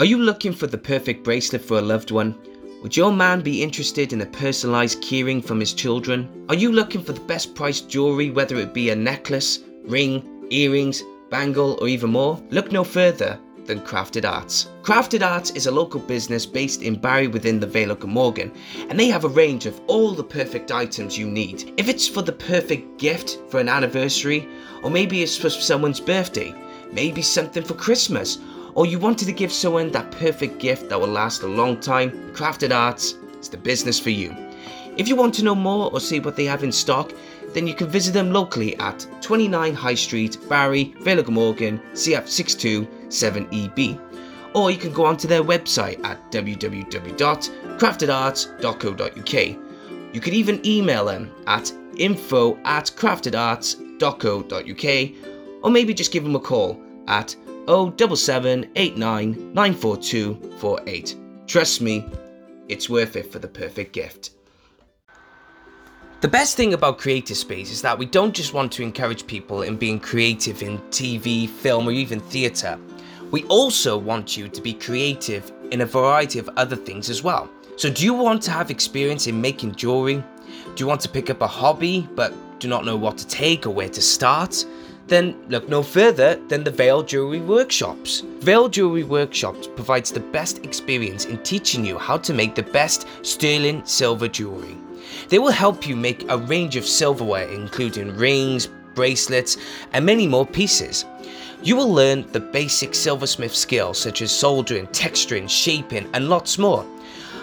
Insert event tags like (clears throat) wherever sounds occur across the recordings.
Are you looking for the perfect bracelet for a loved one? Would your man be interested in a personalised keyring from his children? Are you looking for the best priced jewellery, whether it be a necklace, ring, earrings, bangle, or even more? Look no further than Crafted Arts. Crafted Arts is a local business based in Barry within the Vale of Glamorgan, and they have a range of all the perfect items you need. If it's for the perfect gift for an anniversary, or maybe it's for someone's birthday, maybe something for Christmas, or you wanted to give someone that perfect gift that will last a long time, Crafted Arts is the business for you. If you want to know more or see what they have in stock, then you can visit them locally at 29 High Street, Barry, Vale Morgan, CF627EB. Or you can go onto their website at www.craftedarts.co.uk. You can even email them at info at craftedarts.co.uk or maybe just give them a call at 07789 Trust me, it's worth it for the perfect gift. The best thing about Creative Space is that we don't just want to encourage people in being creative in TV, film, or even theatre. We also want you to be creative in a variety of other things as well. So, do you want to have experience in making jewelry? Do you want to pick up a hobby but do not know what to take or where to start? Then look no further than the Vale Jewelry Workshops. Vale Jewelry Workshops provides the best experience in teaching you how to make the best sterling silver jewelry. They will help you make a range of silverware including rings, bracelets, and many more pieces. You will learn the basic silversmith skills such as soldering, texturing, shaping, and lots more.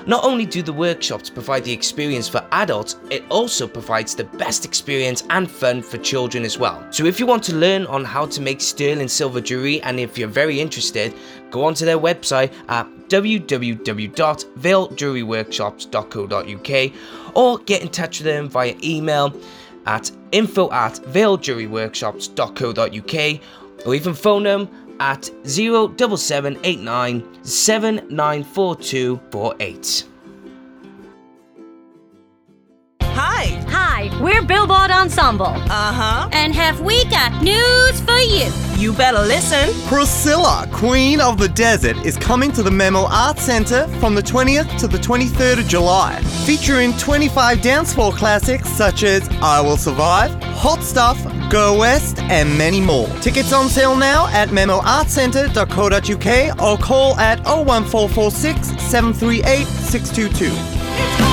Not only do the workshops provide the experience for adults, it also provides the best experience and fun for children as well. So if you want to learn on how to make sterling silver jewelry and if you're very interested, go onto their website at www.valejewelryworkshops.co.uk or get in touch with them via email at info at valejewelryworkshops.co.uk or even phone them at 07789 Hi, we're Billboard Ensemble. Uh huh. And have we got news for you? You better listen. Priscilla, Queen of the Desert, is coming to the Memo Arts Centre from the 20th to the 23rd of July, featuring 25 dance floor classics such as I Will Survive, Hot Stuff, Go West, and many more. Tickets on sale now at memoartcentre.co.uk or call at 01446 738 622.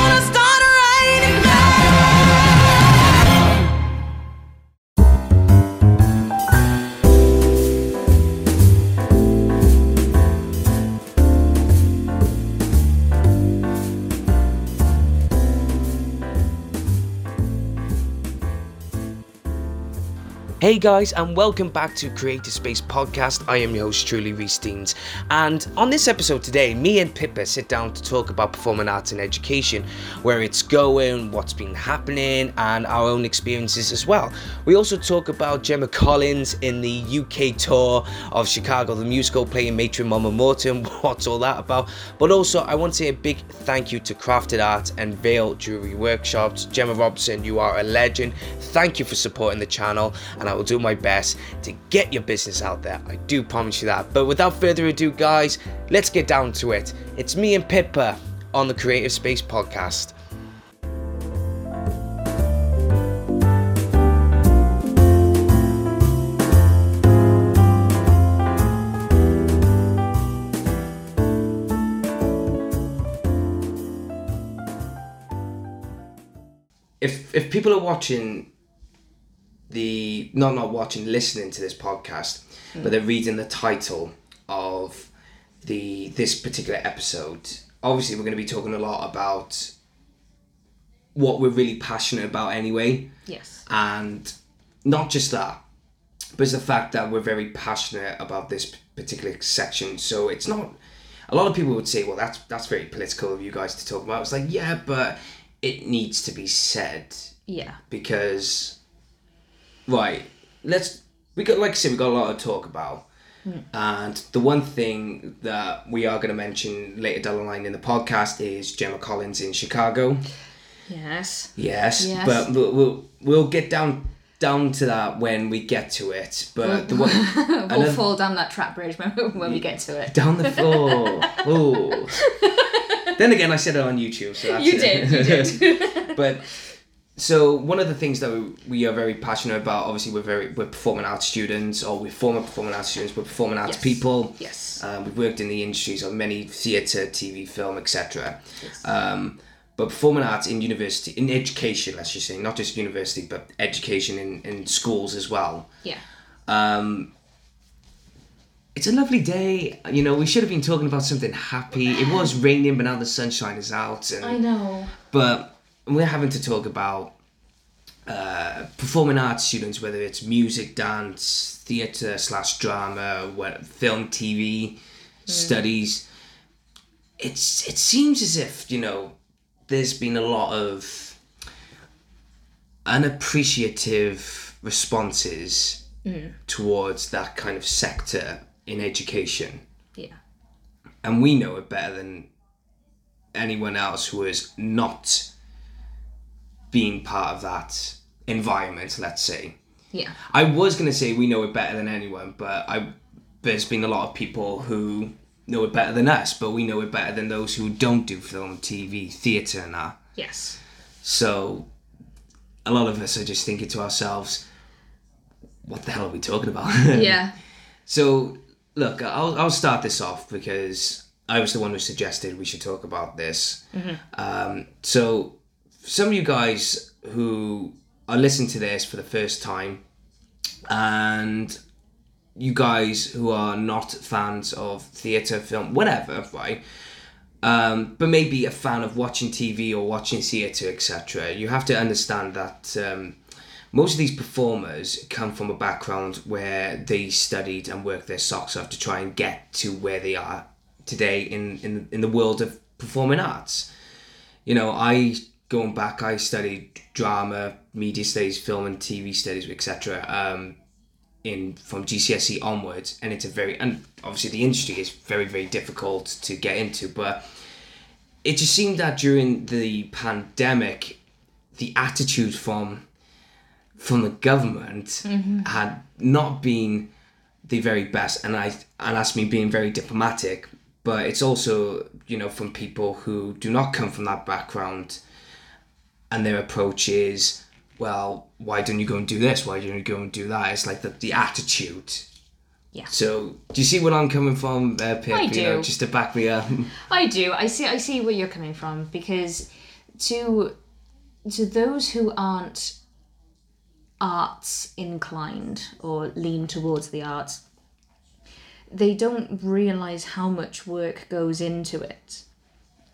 Hey guys, and welcome back to Creative Space Podcast. I am your host, truly Rhys Deans. And on this episode today, me and Pippa sit down to talk about performing arts and education, where it's going, what's been happening, and our own experiences as well. We also talk about Gemma Collins in the UK tour of Chicago, the musical playing Matron Mama Morton, (laughs) what's all that about. But also, I want to say a big thank you to Crafted Art and Vale Jewelry Workshops. Gemma Robson, you are a legend. Thank you for supporting the channel. And I will do my best to get your business out there. I do promise you that. But without further ado, guys, let's get down to it. It's me and Pippa on the Creative Space Podcast. If if people are watching the not not watching listening to this podcast but hmm. they're reading the title of the this particular episode. Obviously we're going to be talking a lot about what we're really passionate about anyway. Yes. and not just that but it's the fact that we're very passionate about this particular section. So it's not a lot of people would say well that's that's very political of you guys to talk about. It's like yeah but it needs to be said. Yeah. because right let's we got like i said we got a lot to talk about hmm. and the one thing that we are going to mention later down the line in the podcast is gemma collins in chicago Yes. yes, Yes. but we'll, we'll we'll get down down to that when we get to it. But the one, (laughs) We'll another- fall down that trap bridge when, when we get to it. down the floor. (laughs) oh. then again, I said it on YouTube, so that's You it. did, you (laughs) did. but so one of the things that we, are very passionate about, obviously, we're very we're performing arts students, or we're former performing arts students. We're performing arts Yes. people. Yes. Um, we've worked in the industries of many theatre, TV, film, etc. Yes. Um, but performing arts in university, in education, let's just say, not just university, but education in, in schools as well. Yeah. Um, it's a lovely day. You know, we should have been talking about something happy. It was raining, but now the sunshine is out. And, I know. But we're having to talk about uh, performing arts students, whether it's music, dance, theatre slash drama, what, film, TV, studies. It's it seems as if you know there's been a lot of unappreciative responses towards that kind of sector in education Yeah. and we know it better than anyone else who is not being part of that environment let's say Yeah. i was going to say we know it better than anyone but i there's been a lot of people who know it better than us but we know it better than those who don't do film tv theatre and that Yes. so a lot of us are just thinking to ourselves what the hell are we talking about (laughs) Yeah. So, look, I'll, I'll start this off because I was the one who suggested we should talk about this. Um, so, some of you guys who are listening to this for the first time, and you guys who are not fans of theatre, film, whatever, right? Um, but maybe a fan of watching TV or watching theatre, etc., you have to understand that um, most of these performers come from a background where they studied and worked their socks off to try and get to where they are today in, in, in the world of performing arts. You know, I, going back, I studied drama, media studies, film and TV studies, etc. Um, in from GCSE onwards, and it's a very and obviously the industry is very very difficult to get into, but it just seemed that during the pandemic, the attitude from from the government had not been the very best, and I and that's me being very diplomatic, but it's also you know from people who do not come from that background, and their approach is well, why don't you go and do this? Why don't you go and do that? It's like the, the attitude. Yeah. So, do you see where I'm coming from, uh, Pip? I You know, just to back me up. (laughs) I do. I see. I see where you're coming from because to to those who aren't arts inclined or lean towards the arts, they don't realize how much work goes into it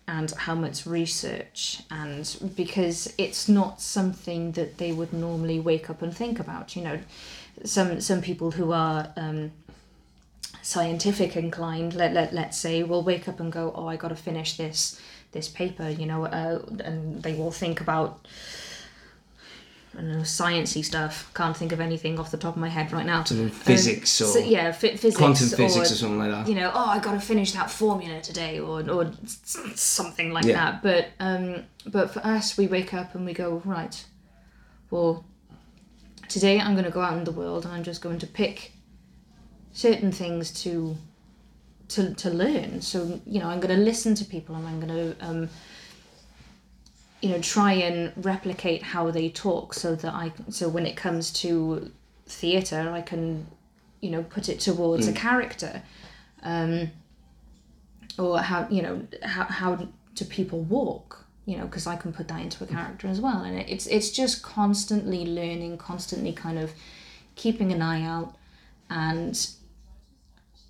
and how much research and because it's not something that they would normally wake up and think about you know. Some some people who are um, scientific inclined let, let, let's say will wake up and go oh i got to finish this this paper you know uh, and they will think about I don't know, sciencey stuff. Can't think of anything off the top of my head right now. Something physics or so, yeah, fi- physics, quantum physics or, or something like that. You know, oh, I got to finish that formula today, or or something like Yeah. that. But um, but for us, we wake up and we go right. Well, today I'm going to go out in the world and I'm just going to pick certain things to to to learn. So you know, I'm going to listen to people and I'm going to um, you know try and replicate how they talk so that I so when it comes to theater I can you know put it towards a character. Um or how you know how how do people walk? You know because I can put that into a character as well. And it's it's just constantly learning constantly kind of keeping an eye out. And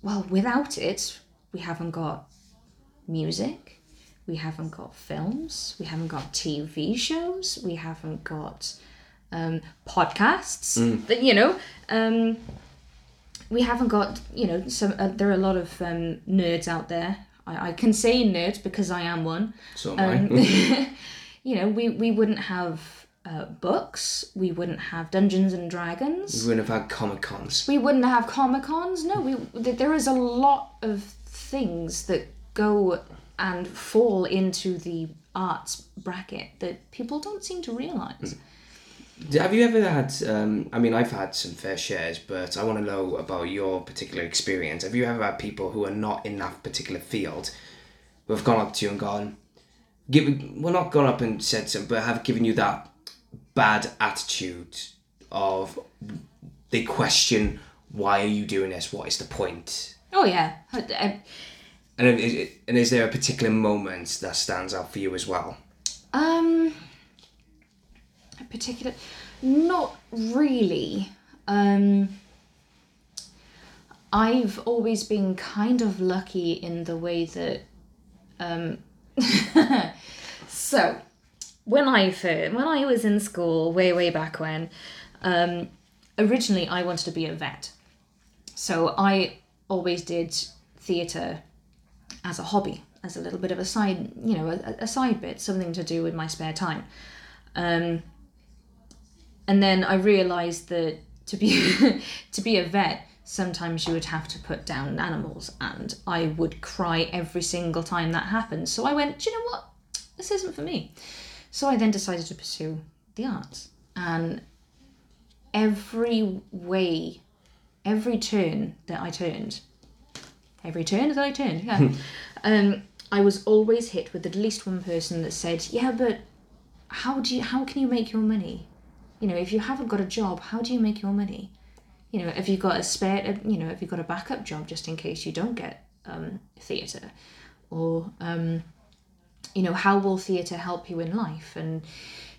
well without it we haven't got music we haven't got films. We haven't got tv shows. We haven't got um, podcasts that you know um, we haven't got you know some uh, there are a lot of um, nerds out there. I, I can say nerd because i am one. So am um, I. (laughs) (laughs) you know we, we wouldn't have uh, books. We wouldn't have dungeons and dragons. We wouldn't have had Comic Cons. we wouldn't have comic cons no we th- there is a lot of things that go and fall into the arts bracket that people don't seem to realize Have you ever had? Um, I mean, I've had some fair shares, but I want to know about your particular experience. Have you ever had people who are not in that particular field who have gone up to you and gone, give, well, not gone up and said something, but have given you that bad attitude of they question why are you doing this? What is the point? Oh yeah, I, I, And is, and is there a particular moment that stands out for you as well? Um, a particular, not really. Um, I've always been kind of lucky in the way that, um, (laughs) so when I when I was in school way way back when, um, originally I wanted to be a vet, so I always did theatre as a hobby, as a little bit of a side, you know, a, a side bit, something to do with my spare time. Um, and then I realised that to be (laughs) to be a vet, sometimes you would have to put down animals, and I would cry every single time that happened. So I went, do you know what? This isn't for me. So I then decided to pursue the arts, and every way, every turn that I turned, every turn that I turned, yeah, um, I was always hit with at least one person that said, "Yeah, but how do you? How can you make your money? You know, if you haven't got a job, how do you make your money? You know, have you got a spare? You know, have you got a backup job just in case you don't get um, theatre, or um, you know, how will theatre help you in life? And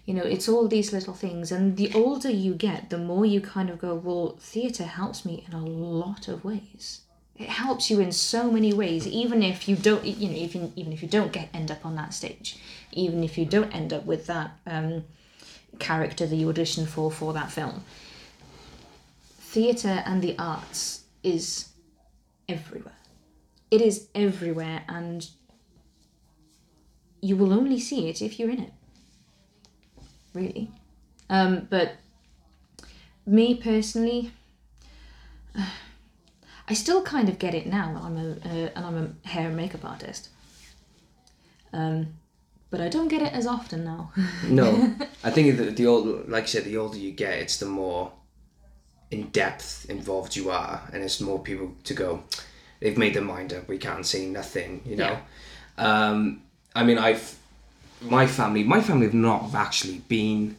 you know, it's all these little things. And the older you get, the more you kind of go, well, theatre helps me in a lot of ways. It helps you in so many ways, even if you don't, you know, even even if you don't get end up on that stage, even if you don't end up with that um, character that you auditioned for for that film. Theatre and the arts is everywhere. It is everywhere, and you will only see it if you're in it. Really. Um, but me personally, I still kind of get it now. I'm a uh, and I'm a hair and makeup artist. Um, but I don't get it as often now. No, (laughs) I think the, the old, like I said, the older you get, it's the more in depth involved you are, and it's more people to go. They've made their mind up. We can't say nothing, you know. Um, I mean, I've my family. My family have not actually been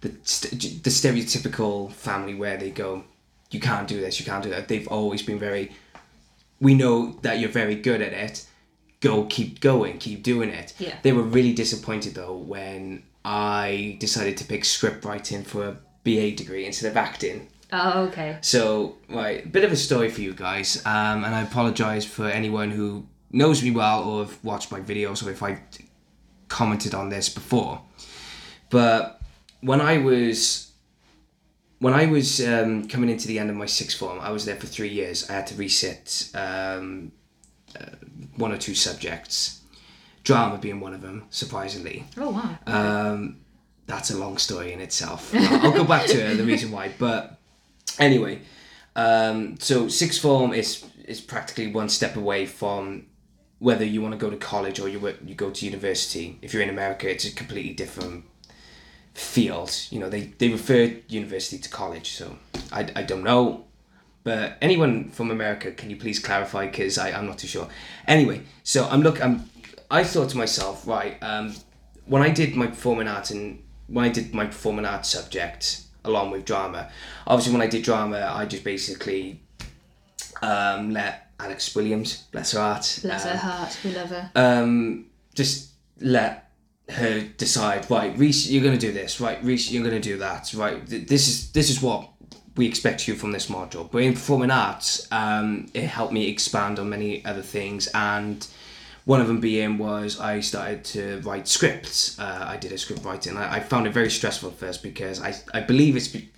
the st- the stereotypical family where they go, you can't do this, you can't do that. They've always been very. We know that you're very good at it. Go, keep going, keep doing it. Yeah. They were really disappointed though when I decided to pick script writing for a BA degree instead of acting. oh, okay. So, right, bit of a story for you guys, um, and I apologise for anyone who knows me well or have watched my videos or if I commented on this before. But when I was when I was um, coming into the end of my sixth form, I was there for three years. I had to resit um, uh, one or two subjects, drama being one of them, surprisingly. Oh wow. Um, that's a long story in itself. I'll, I'll go back to the reason why. But anyway, um, so sixth form is is practically one step away from whether you want to go to college or you you go to university. If you're in America, it's a completely different field. You know, they, they refer university to college, so I, I don't know. But anyone from America, can you please clarify? Because I'm not too sure. Anyway, so I'm look. I'm. I thought to myself, right. Um, when I did my performing arts and when I did my performing arts subject along with drama, obviously when I did drama, I just basically um, let Alex Williams, bless her heart, Bless her um, heart. We love her. um, just let her decide. Right, Rhys, you're going to do this. Right, Rhys, you're going to do that. Right, th- this is this is what we expect you from this module. But in performing arts, um, it helped me expand on many other things, and one of them being was I started to write scripts. Uh, I did a script writing. I, I found it very stressful at first because I I believe it's. Be-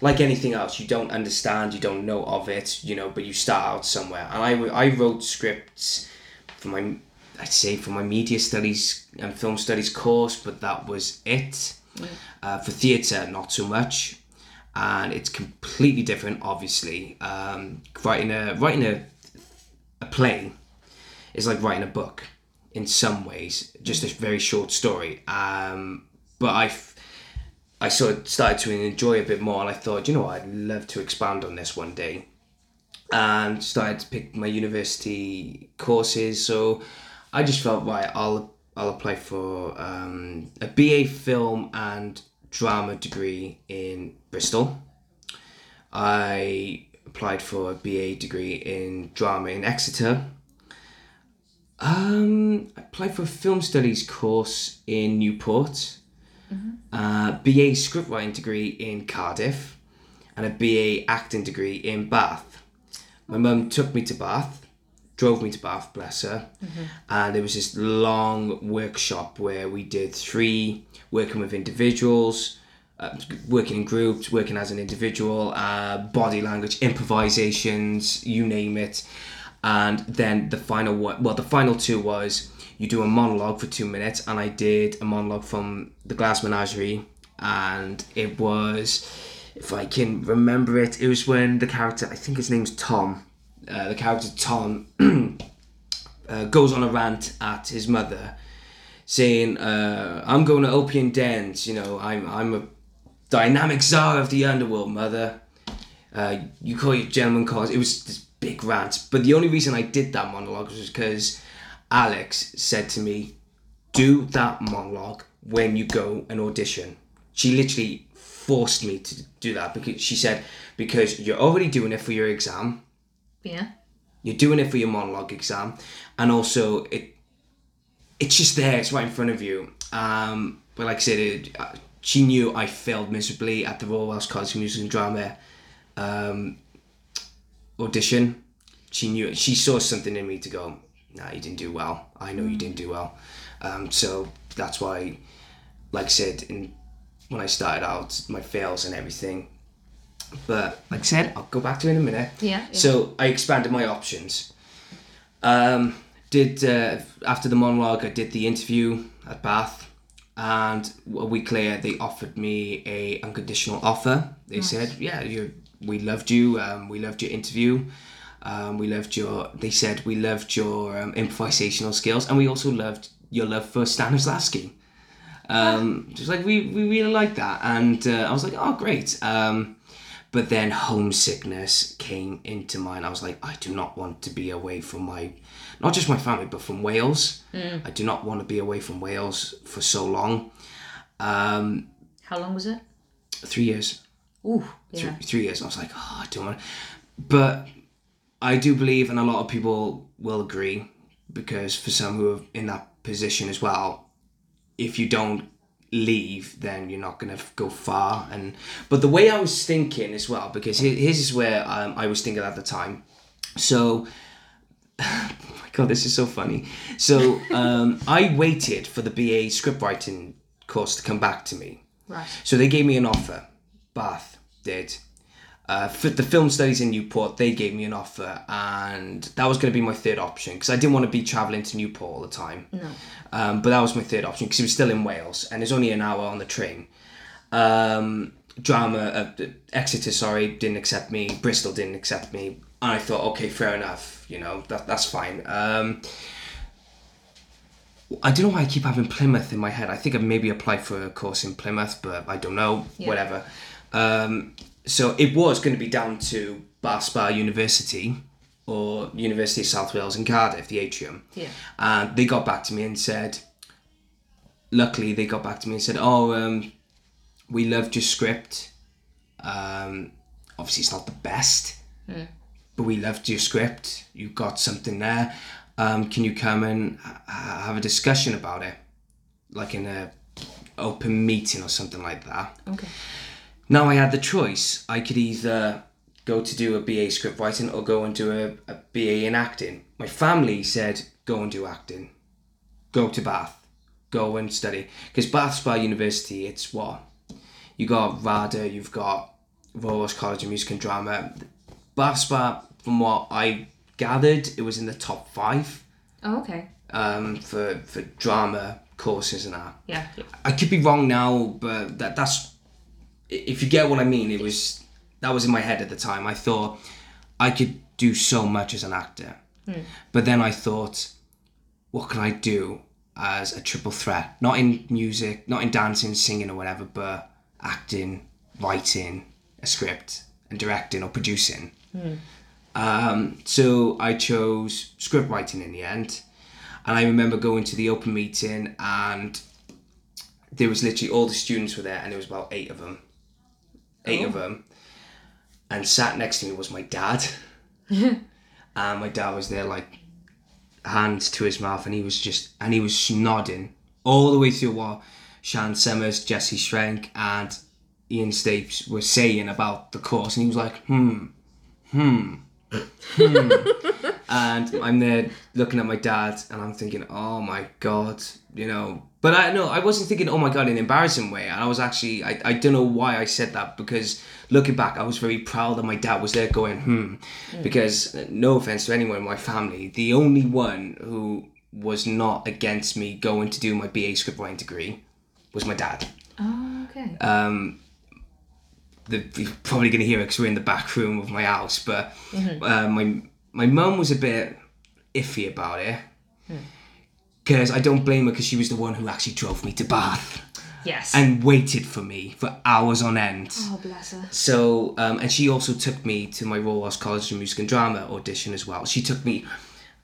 like anything else, you don't understand, you don't know of it, you know, but you start out somewhere. And i, I wrote scripts for my, I'd say for my media studies and film studies course, but that was it. Uh, for theatre, not so much. And it's completely different, obviously. Um, writing a writing a, a play is like writing a book in some ways, just a very short story. Um, but I, f- I sort of started to enjoy a bit more, and I thought, you know, what, I'd love to expand on this one day, and started to pick my university courses. So I just felt right, I'll I'll apply for um, a BA film and drama degree in Bristol. I applied for a BA degree in drama in Exeter. Um, I applied for a film studies course in Newport, uh, BA scriptwriting degree in Cardiff, and a BA acting degree in Bath. My mum took me to Bath, drove me to Bath, bless her, and there was this long workshop where we did three working with individuals, uh, working in groups, working as an individual, uh, body language, improvisations, you name it. And then the final one, well, the final two was you do a monologue for two minutes, and I did a monologue from the Glass Menagerie, and it was, if I can remember it, it was when the character, I think his name's Tom, uh, the character Tom (clears throat) uh, goes on a rant at his mother, saying, uh, "I'm going to opium dens. You know, I'm I'm a dynamic czar of the underworld, mother. Uh, you call your gentleman calls." It was this big rant, but the only reason I did that monologue was because Alex said to me, "Do that monologue when you go and audition." She literally forced me to do that because she said, "Because you're already doing it for your exam." Yeah. You're doing it for your monologue exam, and also it it's just there. It's right in front of you. Um, but like I said, it, uh, she knew I failed miserably at the Royal Welsh College of Music and Drama um, audition. She knew she saw something in me to go. Nah, you didn't do well. I know you didn't do well. Um, so that's why, like I said, in, when I started out, my fails and everything. But like I said, I'll go back to it in a minute. Yeah, yeah. So I expanded my options. Um, did uh, after the monologue, I did the interview at Bath, and a week later they offered me a unconditional offer. They said, "Yeah, you, we loved you. Um, we loved your interview. Um, we loved your." They said, "We loved your um, improvisational skills, and we also loved your love for Stanislavski." Um, just like we, we really liked that, and uh, I was like, "Oh, great." Um, but then homesickness came into mind. I was like, I do not want to be away from my, not just my family, but from Wales. I do not want to be away from Wales for so long. Um, How long was it? three years. Ooh. Three, Yeah. three years. I was like, oh, I don't want to. But I do believe, and a lot of people will agree, because for some who are in that position as well, if you don't leave, then you're not going to go far. And but the way I was thinking as well, because here, here's is where um, I was thinking at the time. So, (laughs) oh my god, this is so funny. So um, I waited for the BA scriptwriting course to come back to me. Right. So they gave me an offer. Bath did. Uh, for the film studies in Newport, they gave me an offer, and that was going to be my third option because I didn't want to be traveling to Newport all the time. No. Um, but that was my third option because it was still in Wales, and it's only an hour on the train. Um, drama, uh, Exeter, sorry, didn't accept me. Bristol didn't accept me, and I thought, okay, fair enough. You know, that that's fine. Um, I don't know why I keep having Plymouth in my head. I think I maybe applied for a course in Plymouth, but I don't know. Whatever. Um, so it was going to be down to Bath Spa University or University of South Wales in Cardiff, the atrium. Yeah. And they got back to me and said, luckily they got back to me and said, oh, um, we loved your script. Um, obviously, it's not the best, but we loved your script. You got something there. Um, can you come and ha- have a discussion about it, like in a open meeting or something like that? Okay. Now I had the choice. I could either go to do a BA script writing or go and do a, a BA in acting. My family said, go and do acting. Go to Bath. Go and study. Because Bath Spa University, it's what? You got RADA, you've got Royal College of Music and Drama. Bath Spa, from what I gathered, it was in the top five Oh, okay. um, for, for drama courses and that. Yeah. I could be wrong now, but that that's if you get what I mean. It was that was in my head at the time. I thought I could do so much as an actor, but then I thought, what can I do as a triple threat? Not in music, not in dancing, singing, or whatever, but acting, writing a script, and directing or producing. Um, so I chose script writing in the end. And I remember going to the open meeting and there was literally all the students were there and there was about eight of them. Eight of them. And sat next to me was my dad. (laughs) and my dad was there like hands to his mouth and he was just and he was nodding all the way through what Shan Summers, Jesse Schrenk and Ian Stapes were saying about the course and he was like, hmm, hmm, hmm. (laughs) and I'm there looking at my dad and I'm thinking, oh my god, you know. But I no, I wasn't thinking, oh my god, in an embarrassing way. And I was actually, I, I don't know why I said that because looking back, I was very proud that my dad was there going, hmm. Because uh, no offense to anyone in my family, the only one who was not against me going to do my BA scriptwriting degree was my dad Oh, okay. the, you're probably going to hear it because we're in the back room of my house. But uh, my my mum was a bit iffy about it because I don't blame her because she was the one who actually drove me to Bath yes. and waited for me for hours on end. oh, bless her. So, um, and she also took me to my Royal Welsh College of Music and Drama audition as well. She took me,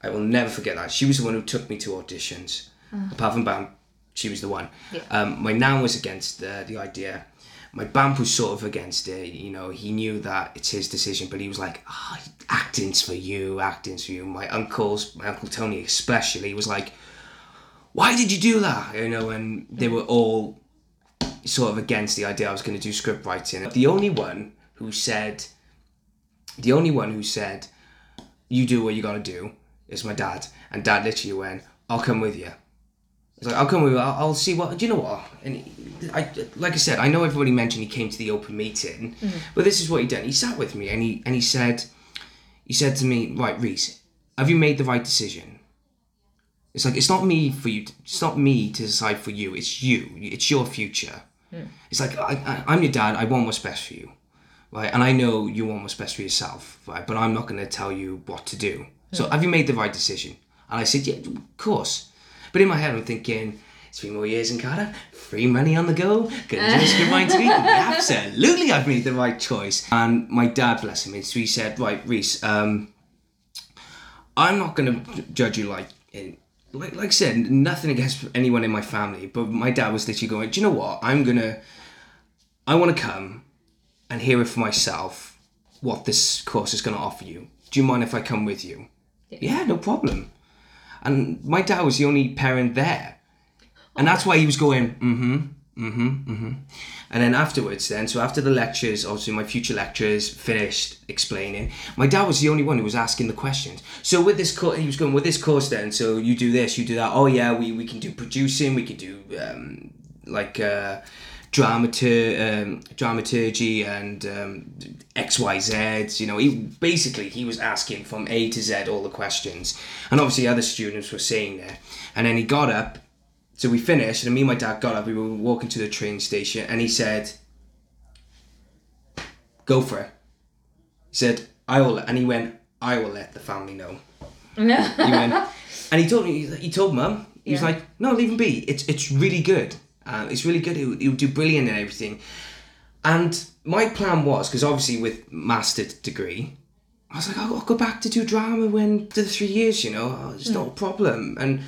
I will never forget that. She was the one who took me to auditions. Apart from BAM, she was the one. Yeah. Um, my nan was against the, the idea. My BAMP was sort of against it. You know, he knew that it's his decision, but he was like, oh, acting's for you, acting's for you. My uncles, my Uncle Tony especially, was like, why did you do that? You know, and they were all sort of against the idea I was going to do script writing. The only one who said, the only one who said, you do what you got to do is my dad. And dad literally went, I'll come with you. He's like, I'll come with you. I'll, I'll see what. Do you know what? And he- I, like I said, I know everybody mentioned he came to the open meeting, mm-hmm. but this is what he did. He sat with me and he and he said, he said to me, right, Rhys, have you made the right decision? It's like it's not me for you. To, it's not me to decide for you. It's you. It's your future. It's like I, I, I'm your dad. I want what's best for you, right? And I know you want what's best for yourself, right? But I'm not going to tell you what to do. So have you made the right decision? And I said, yeah, of course. But in my head, I'm thinking. Three more years in Cardiff, free money on the go, gonna do a script writing degree. Absolutely, I've made the right choice. And my dad, bless him, so he said, "Right, Rhys, um, I'm not going to judge you like, in, like, like I said, nothing against anyone in my family, but my dad was literally going, do you know what? I'm gonna, I want to come and hear it for myself what this course is going to offer you. Do you mind if I come with you? Yeah, no problem. And my dad was the only parent there, and that's why he was going, mm-hmm, mm-hmm, mm-hmm. And then afterwards, then so after the lectures, obviously my future lecturers finished explaining. My dad was the only one who was asking the questions. So with this course, he was going with this course then. So you do this, you do that. Oh yeah, we we can do producing, we can do um, like uh, dramatur- um, dramaturgy and um, X Y Z. You know, he basically he was asking from A to Z all the questions, and obviously other students were saying there. And then he got up so we finished, and me and my dad got up. We were walking to the train station, and he said, "Go for it." He said, "I will," and he went, "I will let the family know." He went, and he told me, he told mum, he was like, "No, leave him be. It's it's really good. Uh, it's really good. He would, do brilliant and everything." And my plan was because obviously with master degree, I was like, I'll go back to do drama when the three years, you know, it's not a problem. And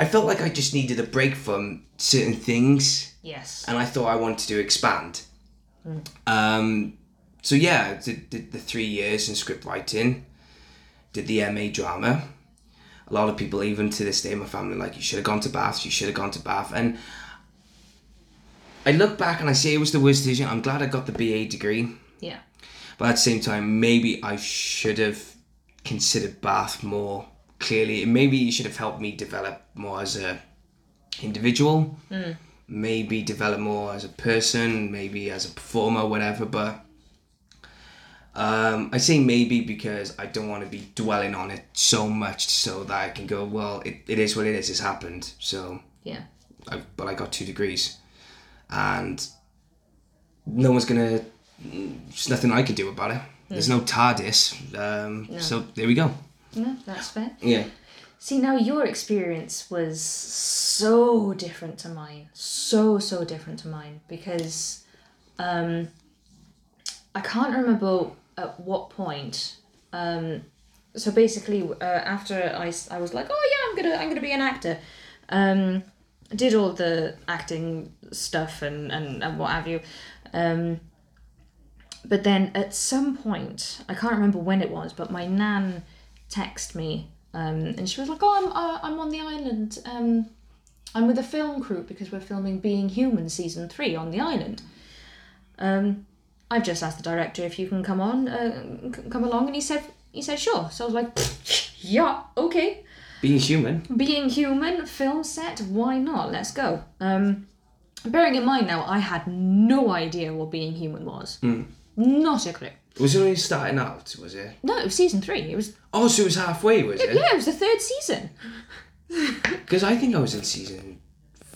I felt like I just needed a break from certain things, Yes. and I thought I wanted to expand. Um, so yeah, did, did the three years in script writing, did the MA drama. A lot of people, even to this day, my family, like you should have gone to Bath. You should have gone to Bath, and I look back and I say it was the worst decision. I'm glad I got the BA degree. Yeah. But at the same time, maybe I should have considered Bath more clearly. Maybe it should have helped me develop more as a individual. Maybe develop more as a person. Maybe as a performer, whatever. But um, I say maybe because I don't want to be dwelling on it so much, so that I can go, well, it, it is what it is. It's happened. So, Yeah. I, but I got two degrees, and no one's gonna. There's nothing I can do about it. There's no TARDIS, um, so there we go. No, that's fair. Yeah, See, now your experience was so different to mine. So, so different to mine because um, I can't remember at what point. Um, so basically, uh, after I was like, oh yeah, I'm gonna I'm gonna be an actor. Um, did all the acting stuff and and, and what have you. Um, but then at some point, I can't remember when it was, but my nan texted me um, and she was like, "Oh, I'm uh, I'm on the island. Um, I'm with a film crew because we're filming Being Human season three on the island. Um, I've just asked the director if you can come on, uh, c- come along, and he said he said sure. So I was like, (laughs) yeah, okay. Being human. Being Human film set, why not? Let's go. Um, bearing in mind now, I had no idea what Being Human was. Not a clue. Was it only starting out, was it? No, it was season three. It was Oh, so it was halfway, was it? yeah, it was the third season. (laughs) Because I think I was in season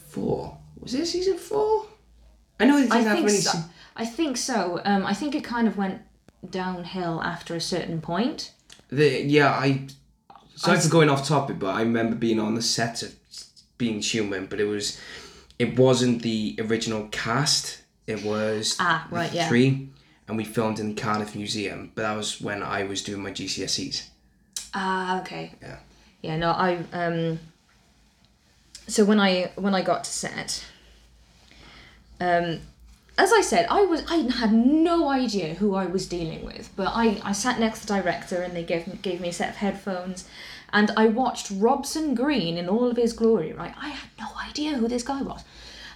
four. Was it season four? I know it didn't I have think many. so. se- I think so. Um, I think it kind of went downhill after a certain point. The yeah, I. Sorry for going off topic, but I remember being on the set of Being Human, but it was, it wasn't the original cast. It was Ah, right, yeah. three, and we filmed in the Cardiff Museum. But that was when I was doing my GCSEs. Ah, okay. Yeah. Yeah, no, I um so when I when I got to set um as I said, I was I had no idea who I was dealing with, but I, I sat next to the director and they gave gave me a set of headphones and I watched Robson Green in all of his glory, right? I had no idea who this guy was.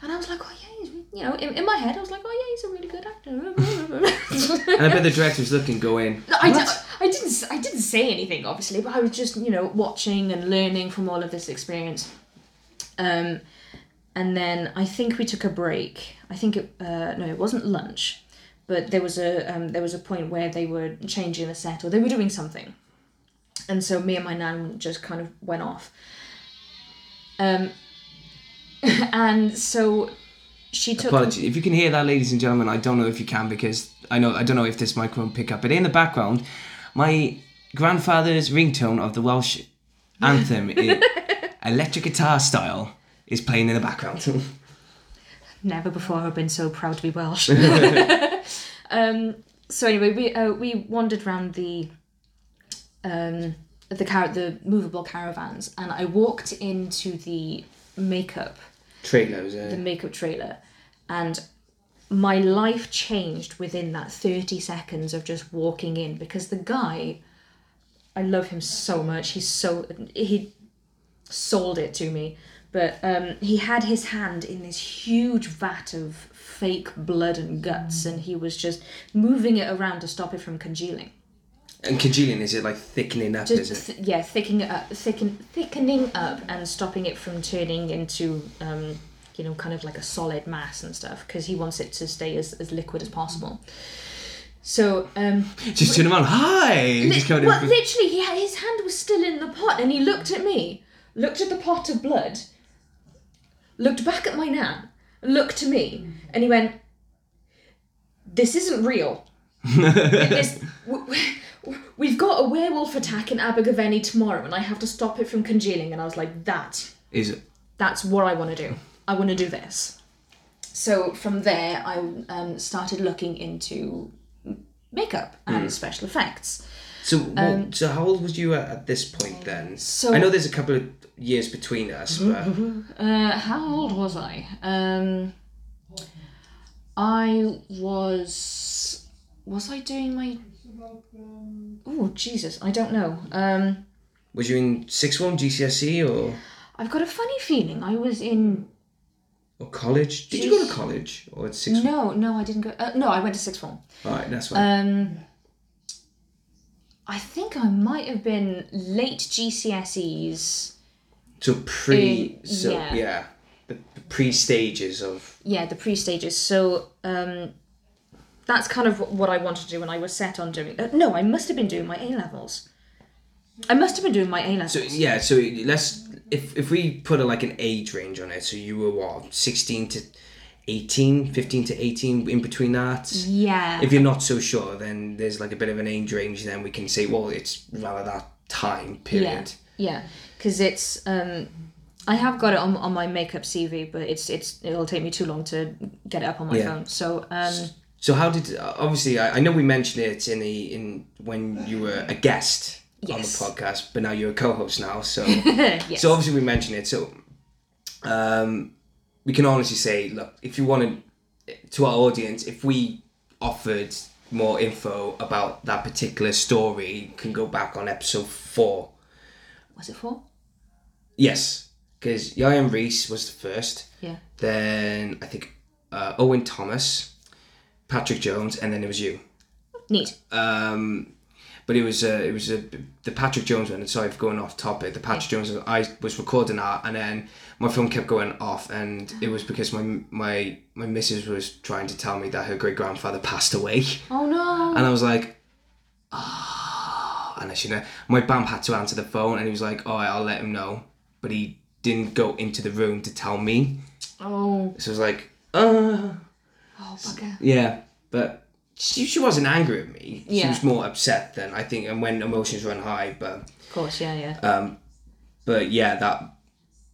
And I was like, oh yeah, you know, in, in my head I was like, oh yeah, he's a really good actor. And I bet the directors was looking, going, I, "What?" di- I didn't I didn't say anything obviously, but I was just you know watching and learning from all of this experience. Um, and then I think we took a break. I think it uh, no, it wasn't lunch, but there was a um, there was a point where they were changing the set or they were doing something, and so me and my nan just kind of went off. Um, (laughs) and so she took Apologies. If you can hear that, ladies and gentlemen, I don't know if you can because I know I don't know if this microphone pick up. But in the background, my grandfather's ringtone of the Welsh anthem, (laughs) i electric guitar style, is playing in the background. (laughs) Never before have I been so proud to be Welsh. (laughs) um, so anyway, we uh, we wandered around the um, the car the movable caravans, and I walked into the makeup Trailers. Uh, the makeup trailer, and my life changed within that thirty seconds of just walking in because the guy, I love him so much. He's so he sold it to me. But um, he had his hand in this huge vat of fake blood and guts, and he was just moving it around to stop it from congealing. And congealing is it like thickening up? is it? th- yeah, thickening up, thicken, thickening up, and stopping it from turning into um, you know kind of like a solid mass and stuff, because he wants it to stay as, as liquid as possible. So um, Just turn around. Hi. Li- just well, literally, he had, his hand was still in the pot, and he looked at me, looked at the pot of blood, looked back at my nan, looked to me, and he went, "This isn't real. (laughs) this, w- w- we've got a werewolf attack in Abergavenny tomorrow, and I have to stop it from congealing." And I was like, "That, is it? that's what I want to do. I want to do this." So from there, I um, started looking into makeup and special effects. So, what, so how old was you at, at this point then? Um, So- I know there's a couple of years between us, but Uh, how old was I? Um, I was. Was I doing my? Oh Jesus, I don't know. Um, was you in sixth form GCSE or I've got a funny feeling I was in. or college? Did you go to college or at sixth? form? No, no, I didn't go. Uh, no, I went to sixth form. All right, that's fine. Um, I think I might have been late GCSEs. so pre, uh, so yeah. yeah, the, the pre stages of yeah the pre-stages so um that's kind of what i wanted to do when i was set on doing uh, no i must have been doing my a levels i must have been doing my a levels So yeah, so let's if if we put a, like an age range on it, so you were what sixteen to 18, 15 to eighteen, in between that. yeah If you're not so sure, then there's like a bit of an age range. Then we can say, well, it's rather that time period. yeah because it's um I have got it on, on my makeup CV, but it's it's it'll take me too long to get it up on my Yeah. phone. So um, So how did obviously I, I know we mentioned it in the in when you were a guest on the podcast, but now you're a co-host now. So (laughs) yes. so obviously we mentioned it. So um, we can honestly say, look, if you wanted to our audience, if we offered more info about that particular story, you can go back on episode four. was it for? Yes, because Ian Reese was the first. Yeah. Then I think uh, Owen Thomas, Patrick Jones, and then it was you. Neat. Um, but it was uh, it was uh, the Patrick Jones one. And sorry for going off topic. The Patrick Jones one, I was recording that, and then my phone kept going off, and it was because my my my missus was trying to tell me that her great grandfather passed away, Oh no. and I was like, ah, and I should know. My bam had to answer the phone, and he was like, "All right, I'll let him know," but he didn't go into the room to tell me. Oh. So I was like, uh. Oh bugger. Yeah, but she, she wasn't angry at me. Yeah. She was more upset than I think, and when emotions run high. But Of course. Yeah. Yeah. Uh, but yeah, that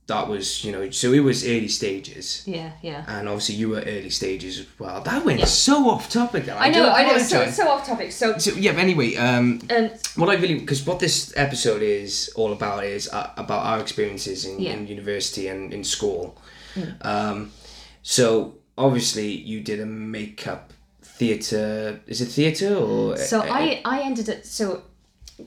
that was you know so it was early stages, yeah. Yeah. and obviously you were early stages as well. That went Yeah. so off topic. I, I know. I know. So so off topic. So So, yeah, but anyway, um, um, what I really because what this episode is all about is uh, about our experiences in, Yeah. in university and in school. Um, so obviously you did a makeup theatre. Is it theatre or So uh, I I ended up so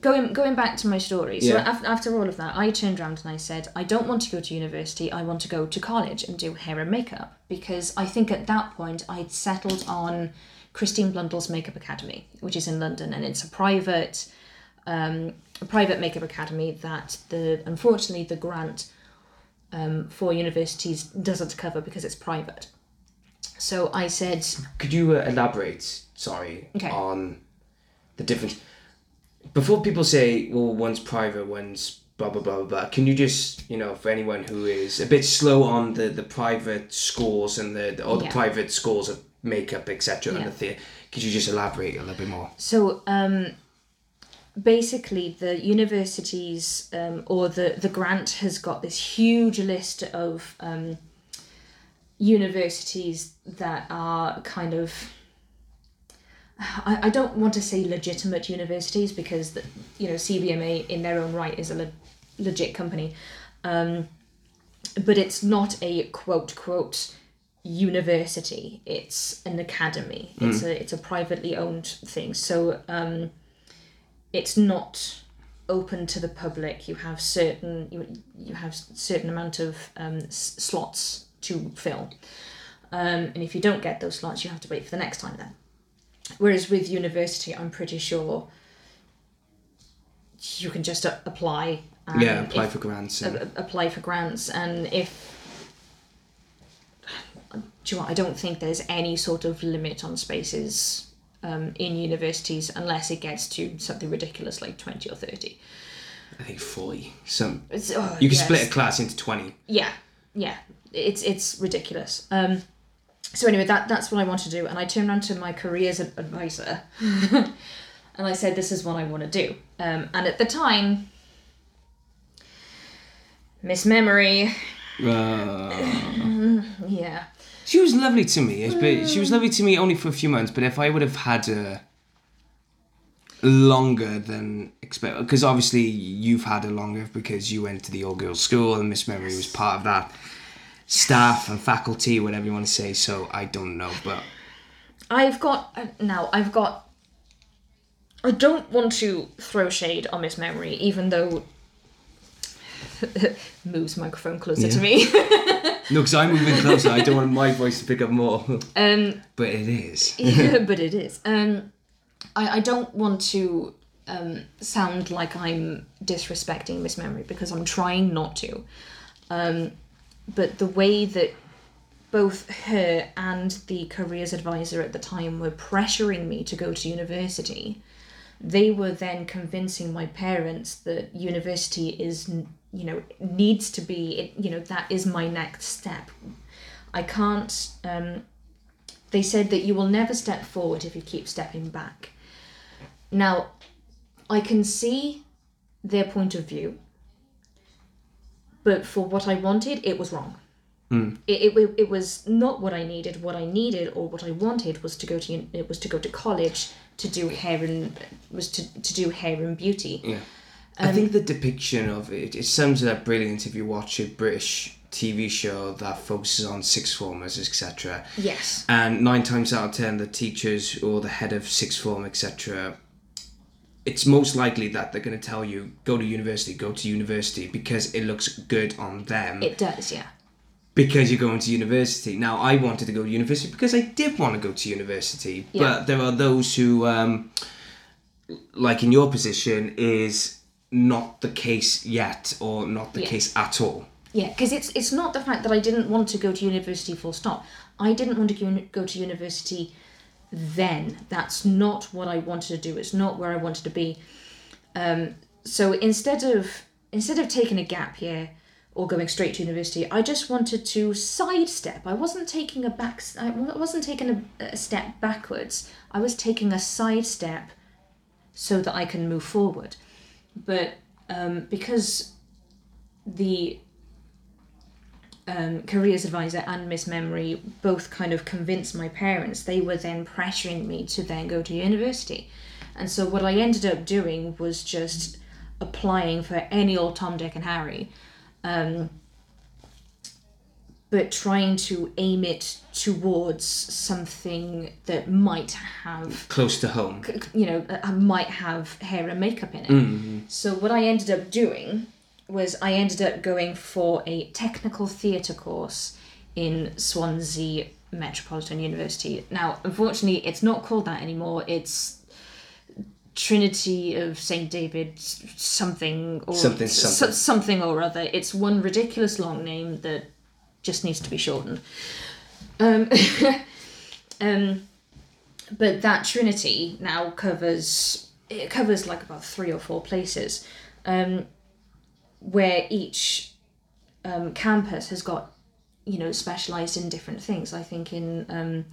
going going back to my story. So Yeah. after, after all of that, I turned around and I said, I don't want to go to university. I want to go to college and do hair and makeup because I think at that point I'd settled on Christine Blundell's Makeup Academy, which is in London, and it's a private um, a private makeup academy that the unfortunately the grant um, for universities doesn't cover because it's private. So I said, Could you uh, elaborate? Sorry, Okay. on the difference before people say, "Well, one's private, one's blah blah blah blah." blah. Can you just, you know, for anyone who is a bit slow on the the private schools and the or the Yeah. private schools of makeup, etc., and Yeah. the theatre, could you just elaborate a little bit more? So um, basically, the universities um, or the the grant has got this huge list of um, universities that are kind of. I, I don't want to say legitimate universities because the, you know CBMA in their own right is a le- legit company, um, but it's not a quote quote university. It's an academy. It's a it's a privately owned thing. So um, it's not open to the public. You have certain you, you have certain amount of um, s- slots to fill, um, and if you don't get those slots, you have to wait for the next time. Then, whereas with university, I'm pretty sure you can just a- apply. And yeah, apply if- for grants. And, a- apply for grants and if do you know I don't think there's any sort of limit on spaces um, in universities unless it gets to something ridiculous like 20 or 30 I think forty. Some oh, you can yes. split a class into twenty. yeah yeah it's it's ridiculous. Um so anyway that that's what i want to do. And i turned around to my careers ad- advisor (laughs) and i said this is what i want to do. Um and at the time miss memory. Uh, (laughs) yeah. She was lovely to me, but she was lovely to me only for a few months. But if I would have had her longer than expect, because obviously you've had her longer because you went to the all girls school and Miss Memory was part of that staff and faculty, whatever you want to say. So I don't know, but I've got uh, now. I've got. I don't want to throw shade on Miss Memory, even though (laughs) moves microphone closer to me. (laughs) no, because I'm moving closer. I don't want my voice to pick up more, um, but it is. yeah, (laughs) but it is. Um, I I don't want to um sound like I'm disrespecting Miss Memory because I'm trying not to. Um, but the way that both her and the careers advisor at the time were pressuring me to go to university they were then convincing my parents that university is you know needs to be you know that is my next step. I can't um, they said that you will never step forward if you keep stepping back. Now i can see their point of view but for what I wanted, it was wrong. Hmm. It, it, it was not what I needed. What I needed or what I wanted was to go to it was to go to college to do hair and was to, to do hair and beauty. Yeah. I um, think the depiction of it, it sums it up brilliant if you watch a British TV show that focuses on sixth formers, etc. Yes. And nine times out of ten, the teachers or the head of sixth form, etc., it's most likely that they're going to tell you, go to university, go to university, because it looks good on them. It does, yeah. because you're going to university. Now, I wanted to go to university because I did want to go to university, Yeah. but there are those who, um, like in your position, is not the case yet or not the Yeah. case at all. Yeah, because it's it's not the fact that I didn't want to go to university full stop. I didn't want to go, go to university then. That's not what I wanted to do. It's not where I wanted to be. Um, so instead of instead of taking a gap year or going straight to university, I just wanted to sidestep. I wasn't taking a back. I wasn't taking a, a step backwards. I was taking a sidestep so that I can move forward. But um, because the um, careers advisor and Miss Memory both kind of convinced my parents. They were then pressuring me to then go to university. And so what I ended up doing was just applying for any old Tom, Dick, and Harry, um, but trying to aim it towards something that might have Close to home. you know, I might have hair and makeup in it. So what I ended up doing was I ended up going for a technical theatre course in Swansea Metropolitan University. Now, unfortunately, it's not called that anymore. It's Trinity of St David something or Something, something. something or other. It's one ridiculous long name that just needs to be shortened. Um, (laughs) um, but that Trinity now covers it covers like about three or four places, um, where each um, campus has got you know specialized in different things. I think in um,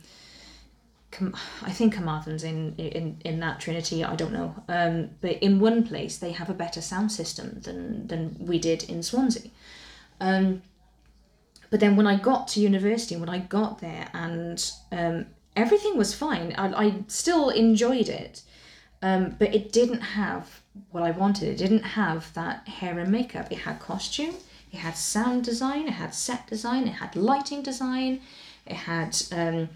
I think Carmarthen's in, in in that Trinity. I don't know, um, but in one place they have a better sound system than than we did in Swansea. Um, but then when I got to university, when I got there, and um, everything was fine, I, I still enjoyed it, um, but it didn't have what I wanted. It didn't have that hair and makeup. It had costume, it had sound design, it had set design, it had lighting design, it had. Um,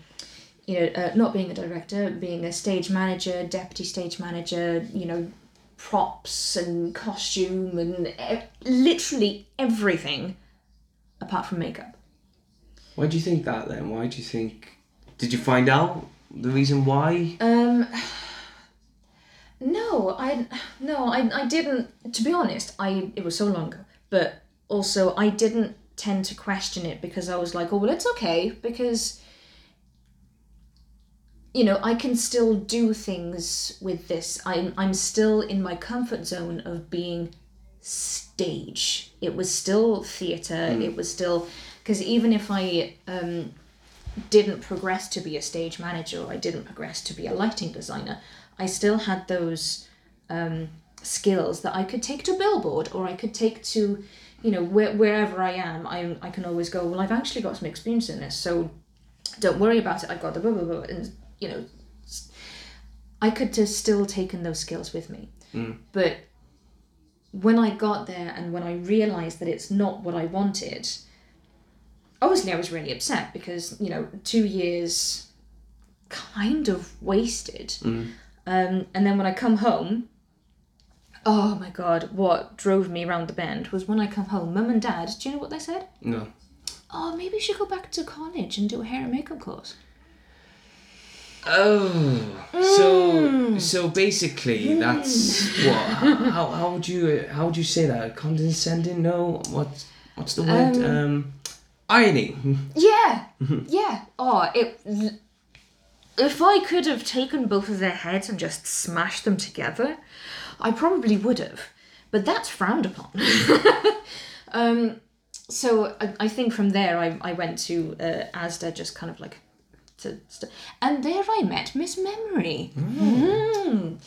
you know, uh, not being a director, being a stage manager, deputy stage manager, you know, props and costume and e- literally everything apart from makeup. Why do you think that then? Why do you think? Did you find out the reason why? Um, no, I no, I I didn't. To be honest, I it was so long ago, but also I didn't tend to question it because I was like, oh well, it's okay because you know I can still do things with this. I'm I'm still in my comfort zone of being stage. It was still theatre. It was still because even if I um didn't progress to be a stage manager or I didn't progress to be a lighting designer, I still had those um, skills that I could take to Billboard or I could take to, you know, where, wherever I am. I, I can always go, well, I've actually got some experience in this, so don't worry about it. I've got the blah, blah, blah. And, you know, I could have still taken those skills with me. But when I got there and when I realized that it's not what I wanted, obviously I was really upset because you know two years kind of wasted. Um, and then when I come home, oh my god, what drove me around the bend was when I come home, mum and dad. Do you know what they said? No. Oh, maybe you should go back to college and do a hair and makeup course. Oh, so so basically that's what? How, how how would you how would you say that? Condescending? No. What what's the word? Um, irony. (laughs) Yeah, yeah. Oh, it. If I could have taken both of their heads and just smashed them together, I probably would have. But that's frowned upon. (laughs) um, so I, I think from there I, I went to uh, ASDA just kind of like to, st- and there I met Miss Memory. Mm.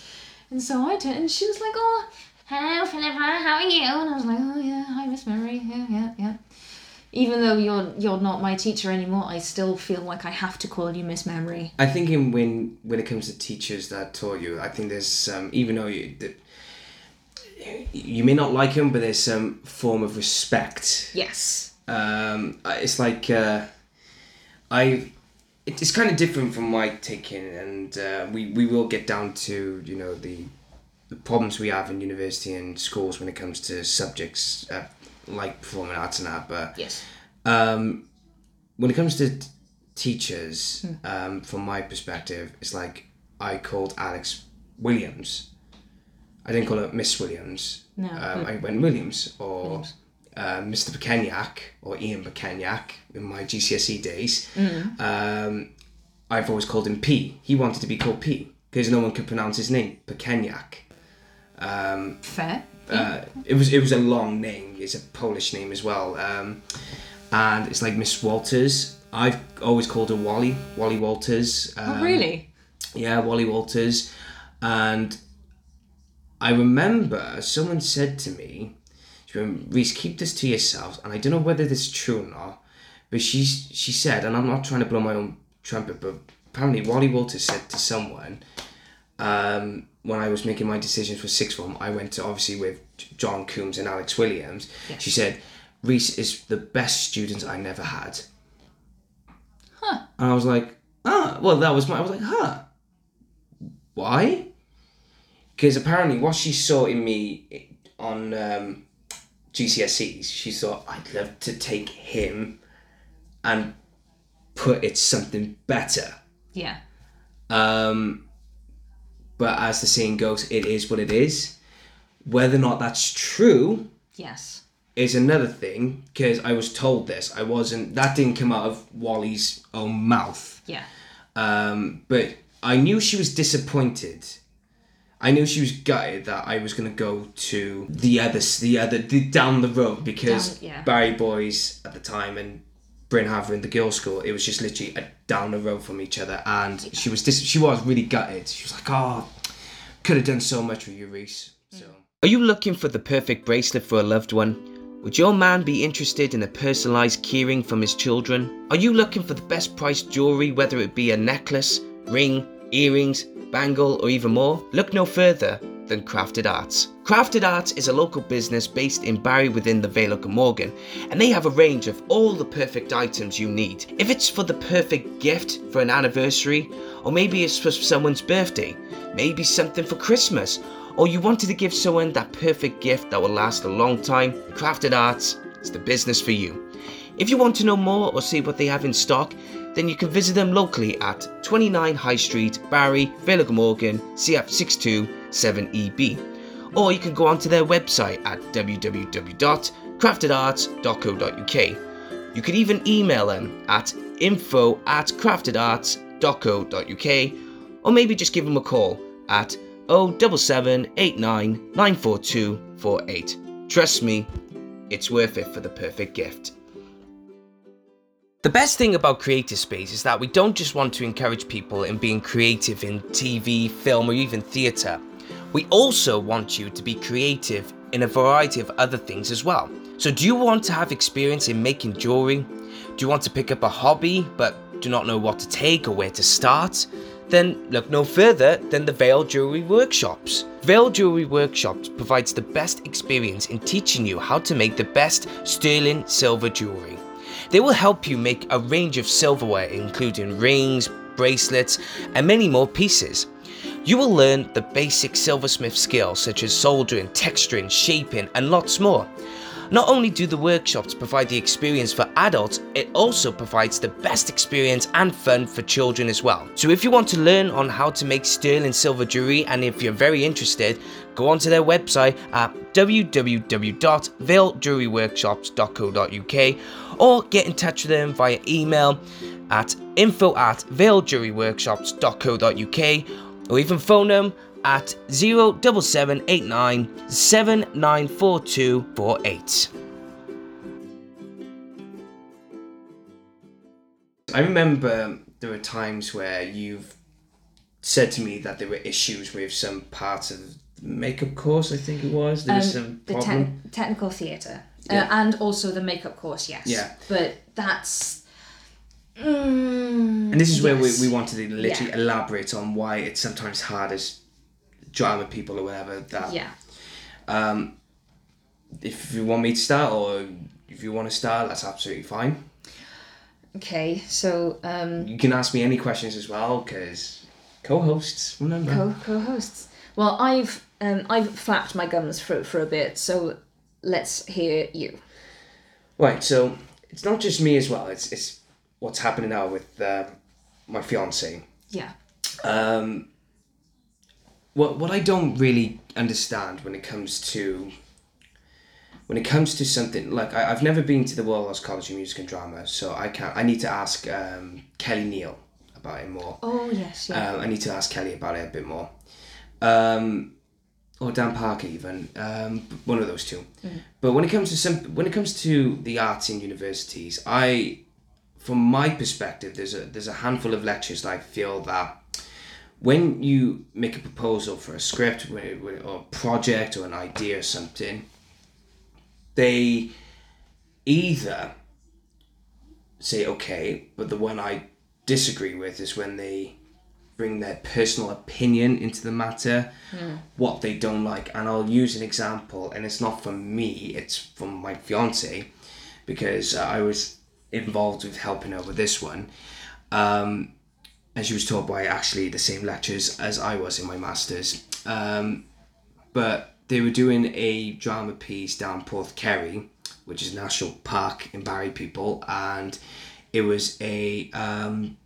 And so I turned, and she was like, "Oh, hello, Philippa, how are you? And I was like, oh yeah, hi, Miss Memory, yeah, yeah, yeah. Even though you're you're not my teacher anymore, I still feel like I have to call you Miss Memory. I think in when when it comes to teachers that taught you, I think there's um, even though you that you may not like them, but there's some form of respect. Yes. Um, it's like uh, I. It's kind of different from my taking, and uh, we we will get down to you know the the problems we have in university and schools when it comes to subjects uh, like performing arts and that, but Yes. um, when it comes to t- teachers, um, from my perspective, it's like I called Alex Williams. I didn't call her Miss Williams. No, Um, I went Williams or Uh, Mr. Bukenyak or Ian Bukenyak in my GCSE days. Um, I've always called him P. He wanted to be called P because no one could pronounce his name, Bukenyak. Um, Fair. Uh, it was it was a long name. It's a Polish name as well, um, and it's like Miss Walters. I've always called her Wally, Wally Walters. Um, oh, really? Yeah, Wally Walters, and I remember someone said to me, "Rhys, keep this to yourself." And I don't know whether this is true or not, but she she said, and I'm not trying to blow my own trumpet, but apparently Wally Walters said to someone um, when I was making my decisions for sixth form, I went to obviously with John Coombs and Alex Williams. She said, Rhys is the best student I never had. Huh. And I was like, ah, well, that was my, I was like, huh. Why? Because apparently what she saw in me on um, GCSEs, she thought, I'd love to take him and put it something better. Yeah. Um, but as the saying goes, it is what it is. Whether or not that's true Yes. is another thing because I was told this. I wasn't. That didn't come out of Wally's own mouth. Yeah. Um, but I knew she was disappointed. I knew she was gutted that I was gonna go to the other, the other, the, down the road because Down- yeah. Barry Boys at the time and Bryn Hafren in the girls' school, it was just literally a down the road from each other, and she was dis- she was really gutted. She was like, ah, "Oh, could have done so much with you, Rhys." So. Are you looking for the perfect bracelet for a loved one? Would your man be interested in a personalised keyring from his children? Are you looking for the best priced jewellery, whether it be a necklace, ring, earrings, bangle, or even more? Look no further than Crafted Arts. Crafted Arts is a local business based in Barry within the Vale of Glamorgan, and they have a range of all the perfect items you need. If it's for the perfect gift for an anniversary, or maybe it's for someone's birthday, maybe something for Christmas, or you wanted to give someone that perfect gift that will last a long time, Crafted Arts is the business for you. If you want to know more or see what they have in stock, then you can visit them locally at 29 High Street, Barry, Vale of Glamorgan, CF62 7EB. Or you can go onto their website at www.craftedarts.co.uk. You could even email them at info at craftedarts.co.uk or maybe just give them a call at 07789 94248. Trust me, it's worth it for the perfect gift. The best thing about Creative Space is that we don't just want to encourage people in being creative in TV, film, or even theatre. We also want you to be creative in a variety of other things as well. So, do you want to have experience in making jewelry? Do you want to pick up a hobby but do not know what to take or where to start? Then look no further than the Vale Jewelry Workshops. Vale Jewelry Workshops provides the best experience in teaching you how to make the best sterling silver jewelry. They will help you make a range of silverware, including rings, bracelets, and many more pieces. You will learn the basic silversmith skills such as soldering, texturing, shaping, and lots more. Not only do the workshops provide the experience for adults, it also provides the best experience and fun for children as well. So if you want to learn on how to make sterling silver jewelry and if you're very interested, go onto their website at www.valejewelleryworkshops.co.uk or get in touch with them via email at info at valejewelleryworkshops.co.uk or even phone them at 07789 794248. I remember there were times where you've said to me that there were issues with some parts of the makeup course. I think it was there was some Um, the te- technical theatre. Yeah. Uh, and also the makeup course, yes. Yeah. But that's. Mm, and this is where yes. we, we wanted to literally Yeah. elaborate on why it's sometimes hard as drama people or whatever that Yeah. um, if you want me to start or if you want to start that's absolutely fine Okay, so um, you can ask me any questions as well because co-hosts remember co co-hosts. Well, I've um, I've flapped my gums for for a bit, so let's hear you. Right, so it's not just me as well. It's it's what's happening now with uh, my fiance. Yeah. Um, what what I don't really understand when it comes to when it comes to something like I, I've never been to the Royal Welsh College of Music and Drama, so I can't. I need to ask um, Kelly Neal about it more. Oh yes, yeah. Um, I need to ask Kelly about it a bit more. Um, or Dan Parker even um, one of those two. But when it comes to some, when it comes to the arts in universities, I, from my perspective, there's a there's a handful of lectures that I feel that when you make a proposal for a script or a project or an idea or something, they either say okay, but the one I disagree with is when they bring their personal opinion into the matter, what they don't like. And I'll use an example, and it's not from me, it's from my fiance, because I was involved with helping her with this one. Um, and she was taught by actually the same lectures as I was in my master's. Um, but they were doing a drama piece down Porthkerry, which is a national park in Barry people, and it was a um,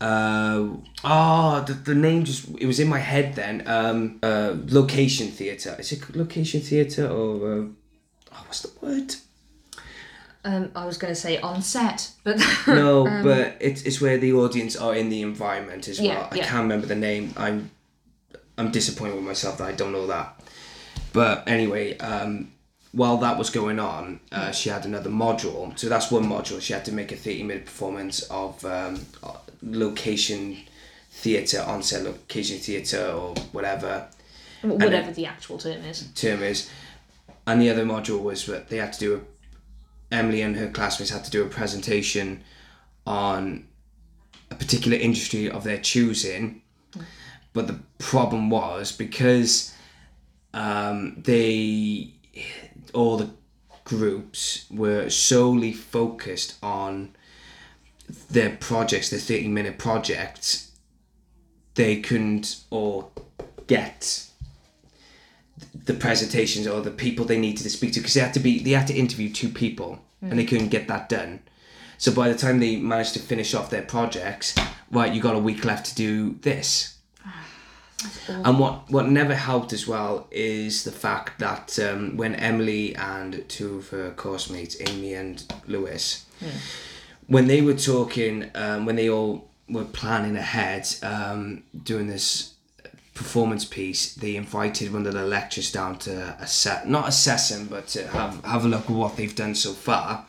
uh, oh the, the name just it was in my head then. Um, uh, location theatre. Is it location theatre or uh, oh, what's the word? Um, I was going to say on set, but (laughs) no but it's, it's where the audience are in the environment as well. Yeah, I yeah. can't remember the name. I'm I'm disappointed with myself that I don't know that. But anyway um, while that was going on uh, she had another module so that's one module she had to make a 30 minute performance of um, uh, location theatre on set location theatre or whatever whatever the actual term is. term is. And the other module was that they had to do a Emily and her classmates had to do a presentation on a particular industry of their choosing. But the problem was because um, they all the groups were solely focused on their projects, their 30 minute projects, they couldn't all get the presentations or the people they needed to speak to because they had to be they had to interview two people and they mm. couldn't get that done. So by the time they managed to finish off their projects right you got a week left to do this and what what never helped as well is the fact that um, when Emily and two of her course mates Amy and Lewis when they were talking um, when they all were planning ahead um, doing this performance piece, they invited one of the lecturers down to assess, not assess them, but to have, have a look at what they've done so far.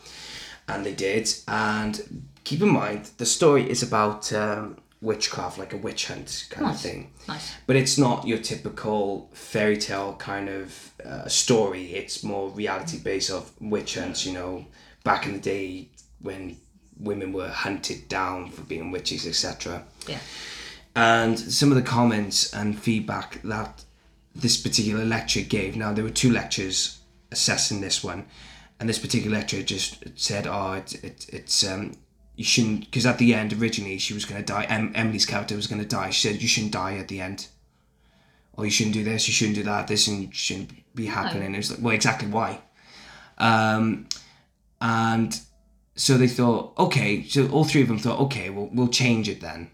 And they did. And keep in mind, the story is about um, witchcraft, like a witch hunt kind of thing. Nice. But it's not your typical fairy tale kind of uh, story. It's more reality based of witch hunts, you know, back in the day when women were hunted down for being witches, etc Yeah. and some of the comments and feedback that this particular lecture gave. Now there were two lectures assessing this one, and this particular lecturer just said, "Oh, it, it, it's um, you shouldn't," because at the end originally she was going to die. Em- Emily's character was going to die. She said, "You shouldn't die at the end." Or you shouldn't do this. You shouldn't do that. This and shouldn't be happening. It was like, well, exactly why. Um, and so they thought, okay. So all three of them thought, okay, well, we'll change it then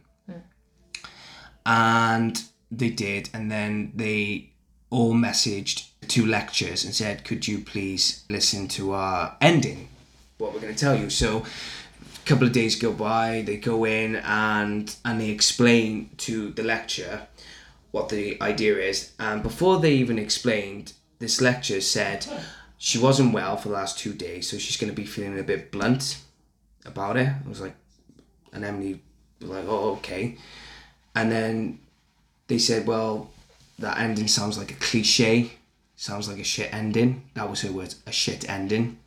and they did and then they all messaged two lectures and said could you please listen to our ending what we're going to tell you so couple of days go by they go in and and they explain to the lecturer what the idea is and before they even explained this lecturer said she wasn't well for the last two days so she's going to be feeling a bit blunt about it i was like and emily was like oh okay and then they said, well, that ending sounds like a cliche, sounds like a shit ending. That was her words, a shit ending.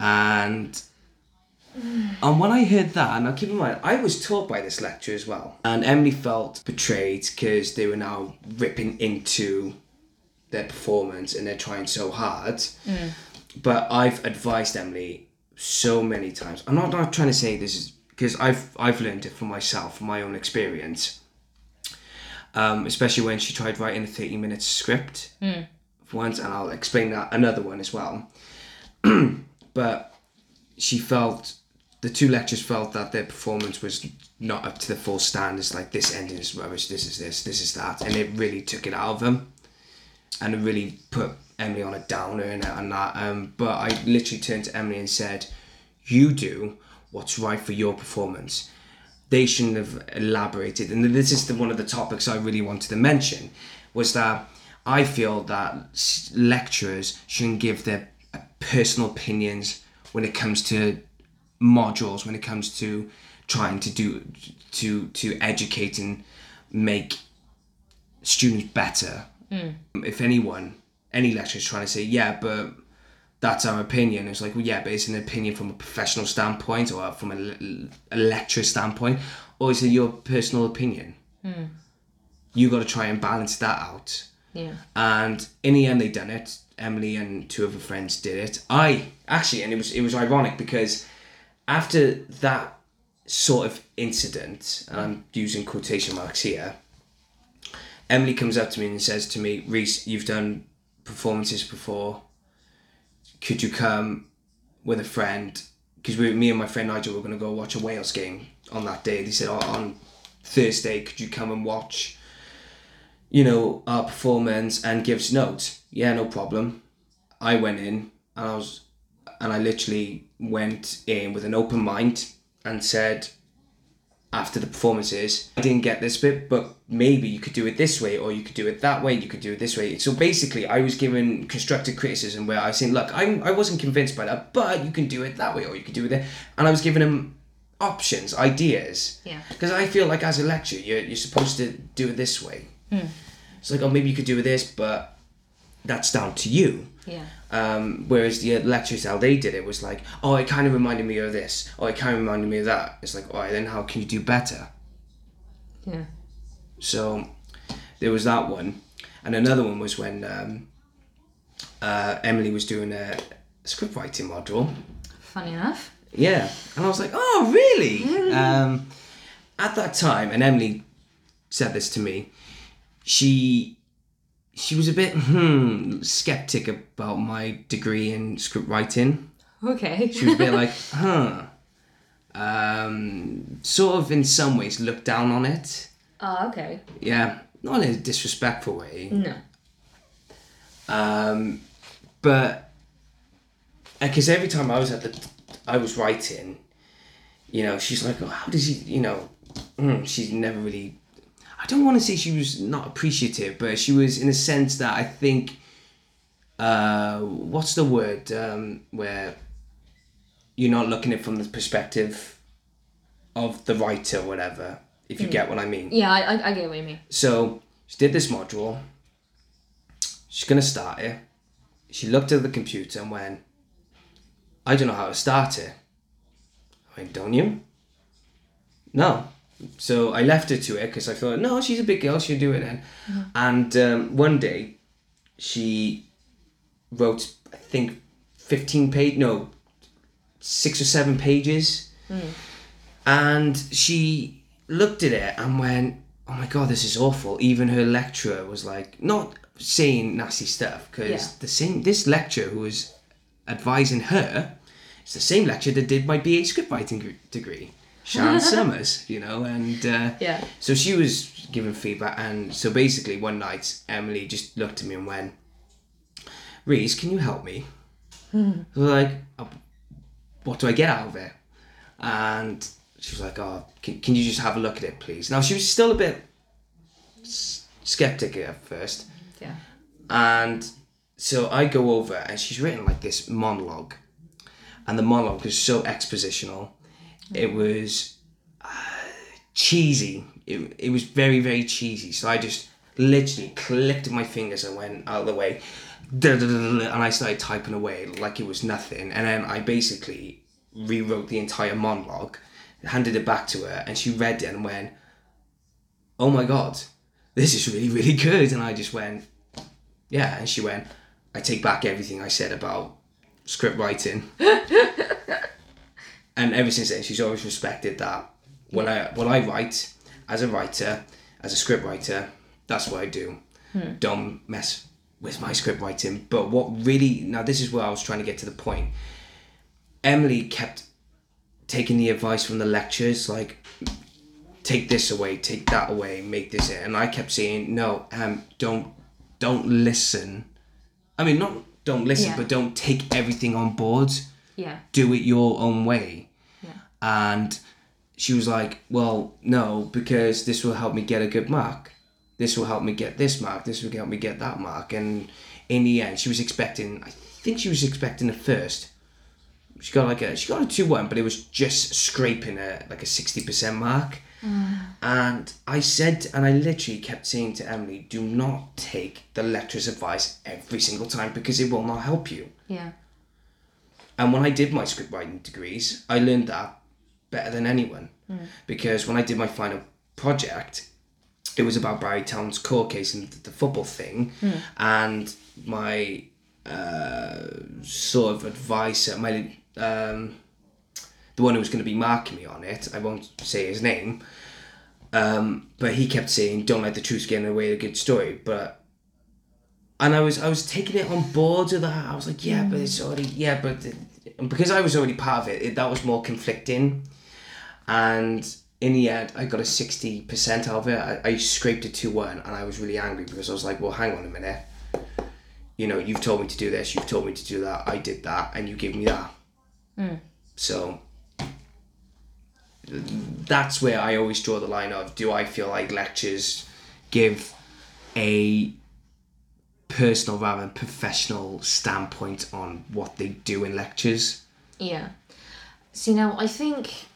And and when I heard that, now keep in mind, I was taught by this lecturer as well. And Emily felt betrayed because they were now ripping into their performance and they're trying so hard. But I've advised Emily so many times. I'm not, not trying to say this is because I've I've learned it from myself, from my own experience. Um, especially when she tried writing a 30 minute script for once, and I'll explain that another one as well. (clears throat) but she felt the two lecturers felt that their performance was not up to the full standards. Like this ending is rubbish. This is this. This is that, and it really took it out of them, and it really put Emily on a downer and, and that. Um, but I literally turned to Emily and said, "You do what's right for your performance." They shouldn't have elaborated, and this is the, one of the topics I really wanted to mention, was that I feel that lecturers shouldn't give their uh, personal opinions when it comes to modules when it comes to trying to do to to educate and make students better. Hmm. If anyone any lecturer is trying to say yeah but that's our opinion it's like well yeah but it's an opinion from a professional standpoint or from a, a lecturer standpoint or is it your personal opinion? Hmm. You got to try and balance that out. Yeah. and in the end they done it. Emily and two of her friends did it. I actually and it was it was ironic because after that sort of incident and i'm using quotation marks here emily comes up to me and says to me rhys you've done performances before could you come with a friend because me and my friend nigel were going to go watch a wales game on that day they said oh, on thursday could you come and watch you know, our performance and gives notes. Yeah, no problem. I went in and I was, and I literally went in with an open mind and said, after the performances, I didn't get this bit, but maybe you could do it this way, or you could do it that way, you could do it this way. So basically, I was given constructive criticism where I was saying, look, I'm, I wasn't convinced by that, but you can do it that way, or you could do it there. And I was giving him options, ideas. Yeah. Because I feel like as a lecturer, you're, you're supposed to do it this way. Hmm. It's like, oh, maybe you could do this, but that's down to you. Yeah. Um, whereas the lectures, how they did it was like, oh, it kind of reminded me of this. Oh, it kind of reminded me of that. It's like, all right, then how can you do better? Yeah. So there was that one. And another one was when um, uh, Emily was doing a script writing module. Funny enough. Yeah. And I was like, oh, really? Um, at that time, and Emily said this to me, she she was a bit hmm, skeptic about my degree in script writing. Okay. She was a bit (laughs) like, huh. Um, sort of in some ways looked down on it. oh, okay. Yeah, not in a disrespectful way. No. Um, but because every time I was at the, I was writing, you know, she's like, oh, how does he, you know, mm, she's never really. I don't want to say she was not appreciative, but she was in a sense that I think. Uh, what's the word um, where you're not looking at it from the perspective of the writer or whatever, if you get what I mean. Yeah, I, I, I get what you mean. So she did this module. She's gonna start it. She looked at the computer and went, I don't know how to start it. I went, don't you? No. So I left her to it because I thought, no, she's a big girl, she'll do it then. And um, one day, she wrote, I think, 15 page, no, six or seven pages. And she looked at it and went, oh my god, this is awful. Even her lecturer was like, not saying nasty stuff, because Yeah. the same, this lecturer who was advising her, it's the same lecturer that did my BA scriptwriting gr- degree. Sharon (laughs) Summers, you know, and uh, Yeah. so she was giving feedback, and so basically one night Emily just looked at me and went, "Rhys, can you help me?" I was like, "Oh, "What do I get out of it?" And she was like, "Oh, can, can you just have a look at it, please?" Now she was still a bit s- skeptic at first, Yeah. and so I go over and she's written like this monologue. And the monologue is so expositional. It was uh, cheesy. It, it was very, very cheesy. So I just literally clicked my fingers and went out of the way. (laughs) And I started typing away like it was nothing. And then I basically rewrote the entire monologue, handed it back to her, and she read it and went, Oh my god, this is really, really good. And I just went, Yeah. And she went, I take back everything I said about script writing. (laughs) and ever since then, she's always respected that when I when I write as a writer, as a script writer, that's what I do. Don't mess with my script writing. But what really now this is where I was trying to get to the point. Emily kept taking the advice from the lectures, like take this away, take that away, make this it, and I kept saying no, um, don't don't listen. I mean, not don't listen, Yeah. but don't take everything on board Yeah. do it your own way. And she was like, Well, no, because this will help me get a good mark. This will help me get this mark. This will help me get that mark. And in the end, she was expecting, I think she was expecting a first. She got like a, she got a 2 1, but it was just scraping a, like a 60% mark. Mm. And I said, and I literally kept saying to Emily, do not take the lecturer's advice every single time because it will not help you. Yeah. And when I did my script writing degrees, I learned that better than anyone. Because when I did my final project, it was about Barry Town's court case and the football thing. And my uh, sort of advisor, my um, the one who was going to be marking me on it, I won't say his name, um, but he kept saying, "Don't let the truth get in the way of a good story." But and I was I was taking it on board with that. I was like, yeah, but it's already yeah, but and because I was already part of it, it that was more conflicting. And in the end, I got a sixty percent out of it. I, I scraped a two one, and I was really angry because I was like, well, hang on a minute. You know, you've told me to do this, you've told me to do that. I did that, and you gave me that. Hmm. So that's where I always draw the line of do I feel like lectures give a personal rather than professional standpoint on what they do in lectures. Yeah. See now, I think,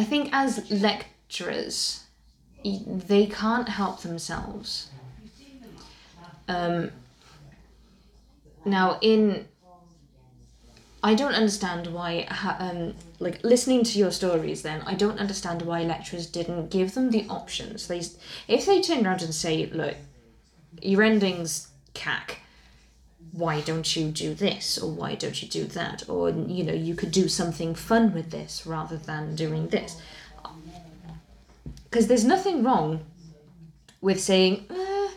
I think as lecturers, they can't help themselves. Um. Now, in, I don't understand why, um, like listening to your stories. Then I don't understand why lecturers didn't give them the options. They, if they turned around and say, look, your ending's cack why don't you do this or why don't you do that? Or you know you could do something fun with this rather than doing this. Because there's nothing wrong with saying uh,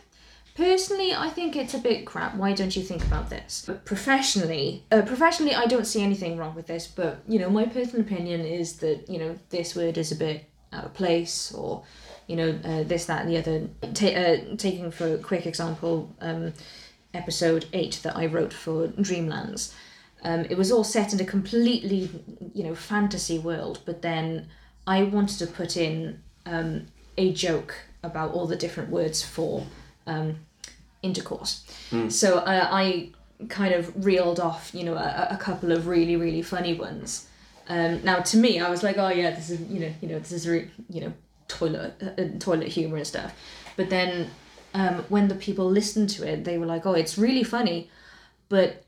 personally i think it's a bit crap. Why don't you think about this? But professionally uh, professionally i don't see anything wrong with this but you know my personal opinion is that you know this word is a bit out of place or you know uh, this that and the other. Ta- uh, taking for a quick example um, episode 8 that I wrote for Dreamlands. Um, it was all set in a completely, you know, fantasy world, but then I wanted to put in um, a joke about all the different words for um, intercourse. So uh, I kind of reeled off, you know, a, a couple of really, really funny ones. Um, now, to me, I was like, oh yeah, this is, you know, you know, this is, re- you know, toilet, uh, toilet humor and stuff. But then um, when the people listened to it, they were like, "Oh, it's really funny," but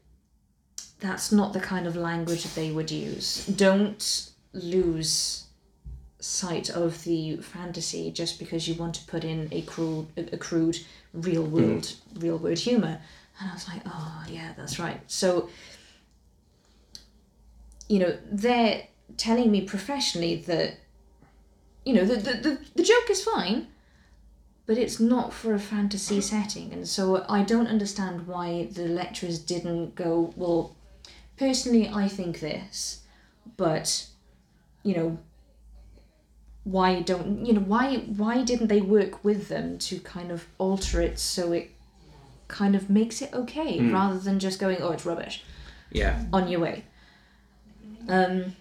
that's not the kind of language that they would use. Don't lose sight of the fantasy just because you want to put in a crude, a crude, real world, real world humor. And I was like, "Oh, yeah, that's right." So, you know, they're telling me professionally that, you know, the the, the, the joke is fine but it's not for a fantasy setting and so i don't understand why the lecturers didn't go well personally i think this but you know why don't you know why why didn't they work with them to kind of alter it so it kind of makes it okay rather than just going oh it's rubbish. Yeah. on your way. Um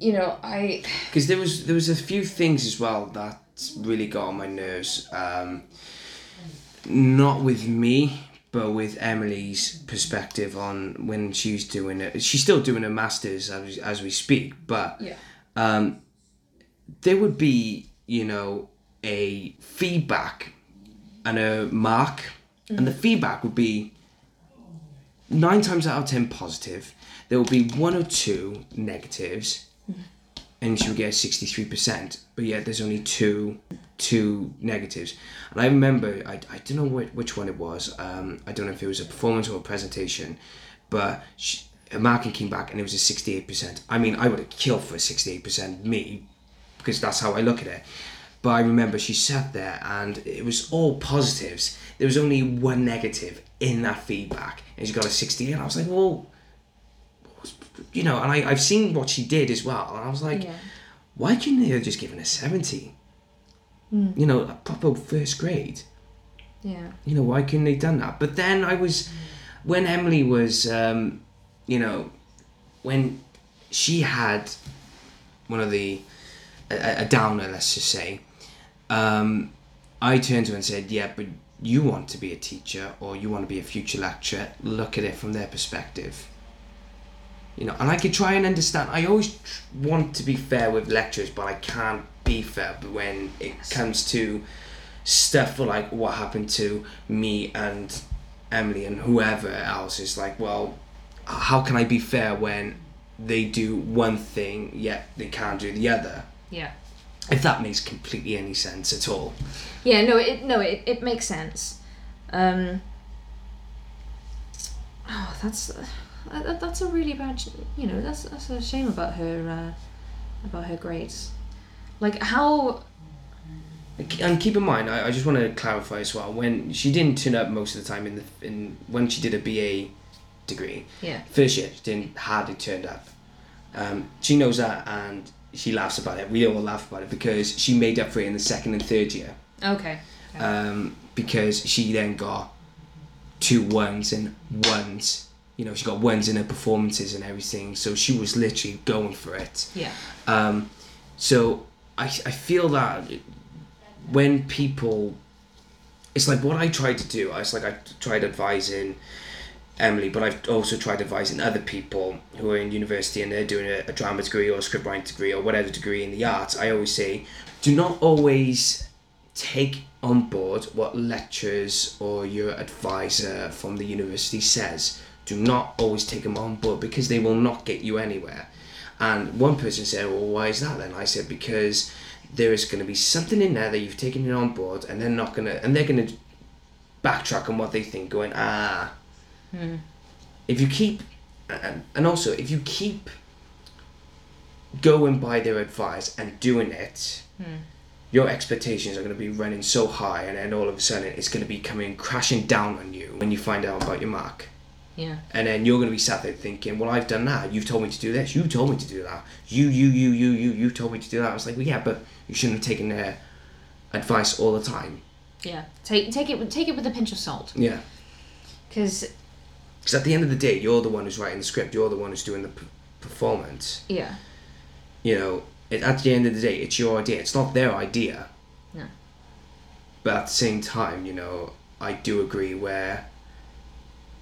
you know i Because there was there was a few things as well that really got on my nerves. Um, not with me, but with Emily's perspective on when she was doing it. She's still doing her masters as as we speak, but Yeah. um, there would be, you know, a feedback and a mark, and the feedback would be nine times out of ten positive. There will be one or two negatives, and she would get sixty three percent. But yet there's only two two negatives. And I remember I, I don't know which, which one it was. Um, I don't know if it was a performance or a presentation, but she, marking came back and it was a sixty eight percent. I mean, I would have killed for a sixty eight percent me, because that's how I look at it. But I remember she sat there and it was all positives. There was only one negative in that feedback, and she got a 68. And I was like, well, you know, and I, I've seen what she did as well, and I was like, Yeah. Why couldn't they have just given a 70? You know, a proper first grade. Yeah. You know, why couldn't they done that? But then I was, when Emily was, um, you know, when she had one of the, a, a downer, let's just say, um, I turned to her and said, yeah, but you want to be a teacher or you want to be a future lecturer, look at it from their perspective. You know, and I could try and understand. I always want to be fair with lecturers, but I can't be fair when it comes to stuff like what happened to me and Emily and whoever else is like, well, how can I be fair when they do one thing yet they can't do the other? Yeah. If that makes completely any sense at all. Yeah, no, it no, it, it makes sense. Um, oh, that's uh, that, that's a really bad, you know, that's that's a shame about her uh, about her grades. Like how And keep in mind, I, I just want to clarify as well. When she didn't turn up most of the time in the in when she did a BA degree, Yeah. first year she didn't hardly turned up. Um, she knows that and she laughs about it. We all laugh about it because she made up for it in the second and third year. okay. um, because she then got two ones and ones. You know, she got ones in her performances and everything. So she was literally going for it. Yeah. Um, so I, I feel that when people, it's like what I tried to do. I was like I tried advising Emily, but I've also tried advising other people who are in university and they're doing a, a drama degree or a script writing degree or whatever degree in the arts. I always say, do not always take on board what lecturers or your advisor from the university says. Do not always take them on board because they will not get you anywhere. And one person said, Well, why is that then? I said, Because there is going to be something in there that you've taken it on board and they're not going to, and they're going to backtrack on what they think, going, Ah. If you keep, and, and also if you keep going by their advice and doing it, your expectations are going to be running so high, and then all of a sudden it's going to be coming crashing down on you when you find out about your mark. Yeah. And then you're going to be sat there thinking, well, I've done that. You've told me to do this. You told me to do that. You, you, you, you, you, you told me to do that. I was like, well, yeah, but you shouldn't have taken their advice all the time. Yeah. Take take it with take it with a pinch of salt. Yeah. Because Because at the end of the day, you're the one who's writing the script. You're the one who's doing the p- performance. yeah. You know, it, at the end of the day, it's your idea. It's not their idea. No. But at the same time, you know, I do agree where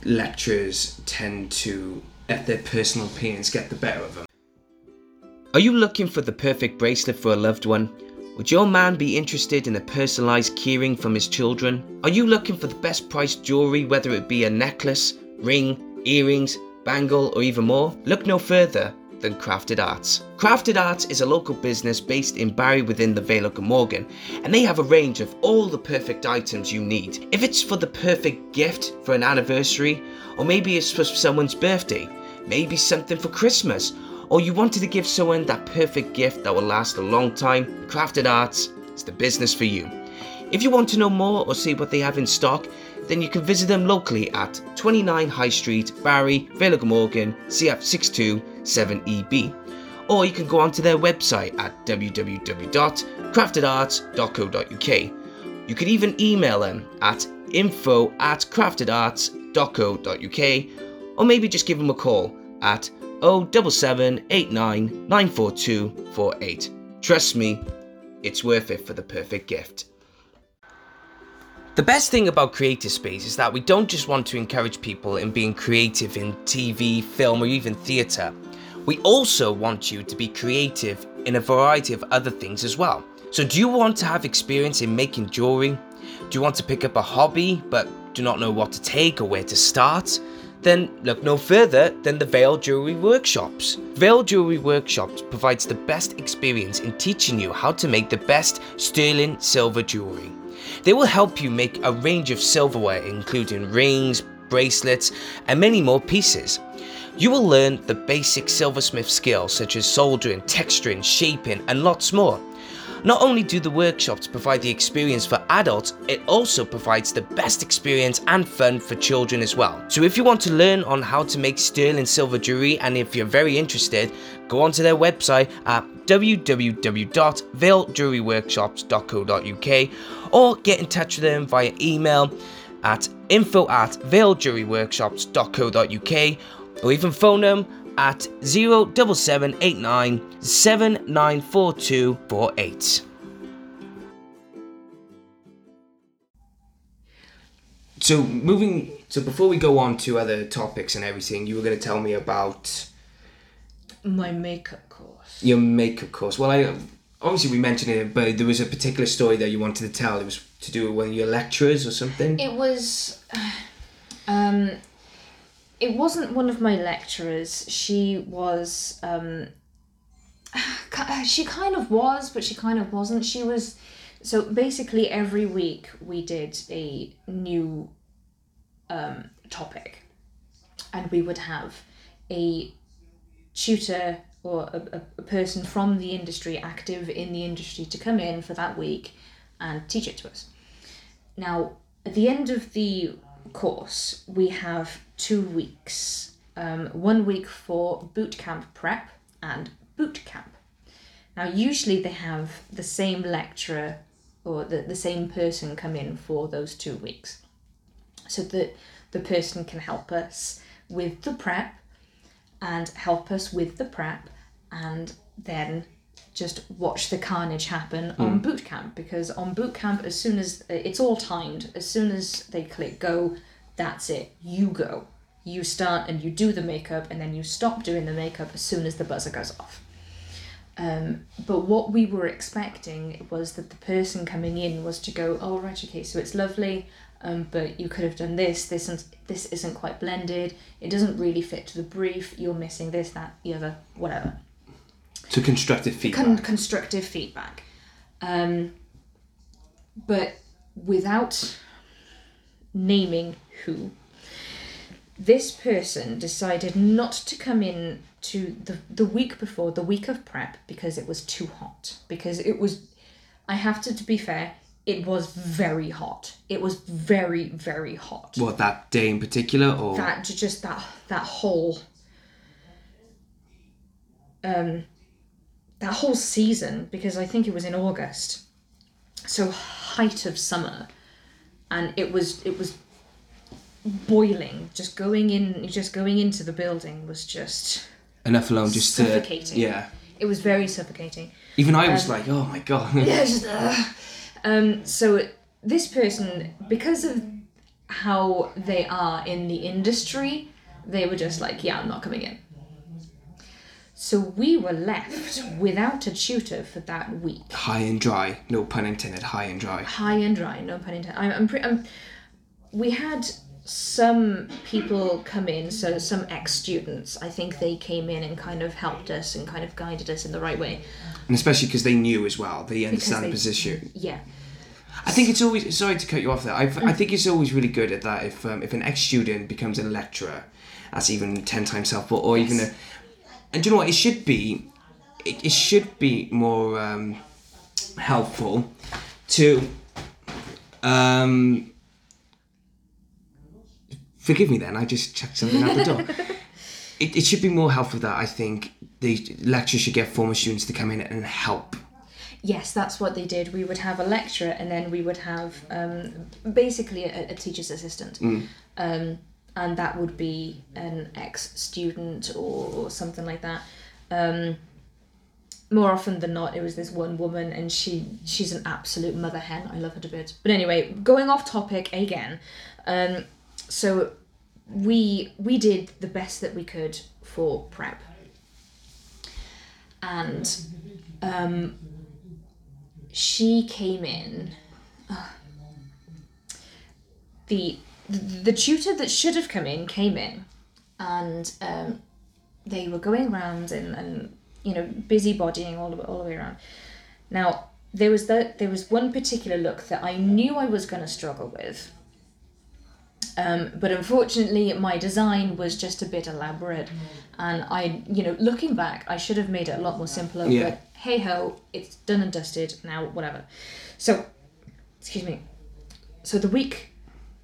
lecturers tend to let their personal opinions get the better of them. Are you looking for the perfect bracelet for a loved one? Would your man be interested in a personalised keyring from his children? Are you looking for the best priced jewellery, whether it be a necklace, ring, earrings, bangle, or even more? Look no further than Crafted Arts. Crafted Arts is a local business based in Barry within the Vale of Glamorgan, and they have a range of all the perfect items you need. If it's for the perfect gift for an anniversary, or maybe it's for someone's birthday, maybe something for Christmas, or you wanted to give someone that perfect gift that will last a long time, Crafted Arts is the business for you. If you want to know more or see what they have in stock, then you can visit them locally at 29 High Street, Barry, Vale of Glamorgan, CF627EB. Or you can go onto their website at www.craftedarts.co.uk. You can even email them at info at craftedarts.co.uk or maybe just give them a call at 07789 942 48. Trust me, it's worth it for the perfect gift. The best thing about Creative Space is that we don't just want to encourage people in being creative in TV, film, or even theatre. We also want you to be creative in a variety of other things as well. So, do you want to have experience in making jewelry? Do you want to pick up a hobby but do not know what to take or where to start? Then look no further than the Vale Jewelry Workshops. Vale Jewelry Workshops provides the best experience in teaching you how to make the best sterling silver jewelry. They will help you make a range of silverware, including rings, bracelets, and many more pieces. You will learn the basic silversmith skills such as soldering, texturing, shaping, and lots more. Not only do the workshops provide the experience for adults, it also provides the best experience and fun for children as well. So if you want to learn on how to make sterling silver jewelry and if you're very interested, go onto their website at www.valejewelleryworkshops.co.uk or get in touch with them via email at info at veiljewelryworkshops.co.uk or even phone them at 07789 794248. So moving so before we go on to other topics and everything, you were going to tell me about My makeup course. your makeup course. Well, I obviously we mentioned it, but there was a particular story that you wanted to tell. It was to do with one of your lecturers or something. It was. (sighs) Um, it wasn't one of my lecturers. She was. Um, (sighs) she kind of was, but she kind of wasn't. She was. So basically, every week we did a new um, topic, and we would have a tutor or a, a person from the industry, active in the industry, to come in for that week and teach it to us. Now, at the end of the course, we have two weeks. Um, one week for boot camp prep and boot camp. Now, usually they have the same lecturer or the, the same person come in for those two weeks. So that the person can help us with the prep and help us with the prep and then just watch the carnage happen on boot camp because on boot camp as soon as it's all timed. As soon as they click go that's it. You go. You start and you do the makeup and then you stop doing the makeup as soon as the buzzer goes off. Um, but what we were expecting was that the person coming in was to go oh right okay so it's lovely um, but you could have done this. This and this isn't quite blended. It doesn't really fit to the brief. You're missing this that the other whatever To constructive feedback. con- constructive feedback. Um, but without naming who, this person decided not to come in to the, the week before, the week of prep, because it was too hot. Because it was, I have to, to be fair, it was very hot. It was very, very hot what that day in particular, or that just that that whole um that whole season because I think it was in August. So height of summer and it was it was boiling just going in just going into the building was just enough alone just Suffocating. to yeah. it was very suffocating Even I was like, oh my god. (laughs) yeah, (laughs) just, ugh. um, so this person, because of how they are in the industry, they were just like, yeah, I'm not coming in. So we were left without a tutor for that week. high and dry. No pun intended. High and dry. High and dry, no pun intended. I'm, I'm, pre- I'm we had some people come in, so some ex students. I think they came in and kind of helped us and kind of guided us in the right way. And especially because they knew as well. They understand they- the position. Yeah. I think it's always sorry to cut you off there. I, I think it's always really good at that if um, if an ex student becomes a lecturer, that's even ten times helpful. Or even a, and do you know what? It should be, it, it should be more um, helpful to. Um, forgive me then. I just chucked something out the door. (laughs) It, it should be more helpful that I think the lecturer should get former students to come in and help. Yes, that's what they did. We would have a lecturer, and then we would have um, basically a, a teacher's assistant, um, and that would be an ex-student or, or something like that. Um, more often than not, it was this one woman, and she she's an absolute mother hen. I love her to bits. But anyway, going off topic again. Um, so we we did the best that we could for prep and um, she came in. uh, the the tutor that should have come in came in, and um, they were going around and, and you know busybodying all the all the way around. Now there was that there was one particular look that I knew I was going to struggle with. Um, but unfortunately, my design was just a bit elaborate, and I, you know, looking back, I should have made it a lot more simpler. Yeah. But hey ho, it's done and dusted now. Whatever. So, excuse me. So the week,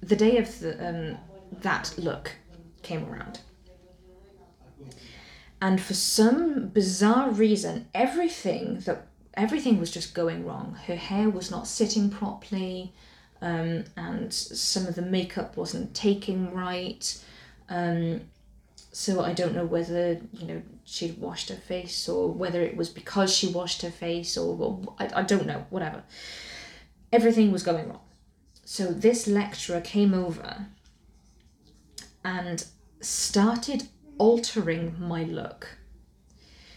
the day of the um, that look came around, and for some bizarre reason, everything that everything was just going wrong. Her hair was not sitting properly, um, and some of the makeup wasn't taking right. Um, so I don't know whether you know she'd washed her face or whether it was because she washed her face or, I, I don't know whatever. Everything was going wrong. So this lecturer came over and started altering my look.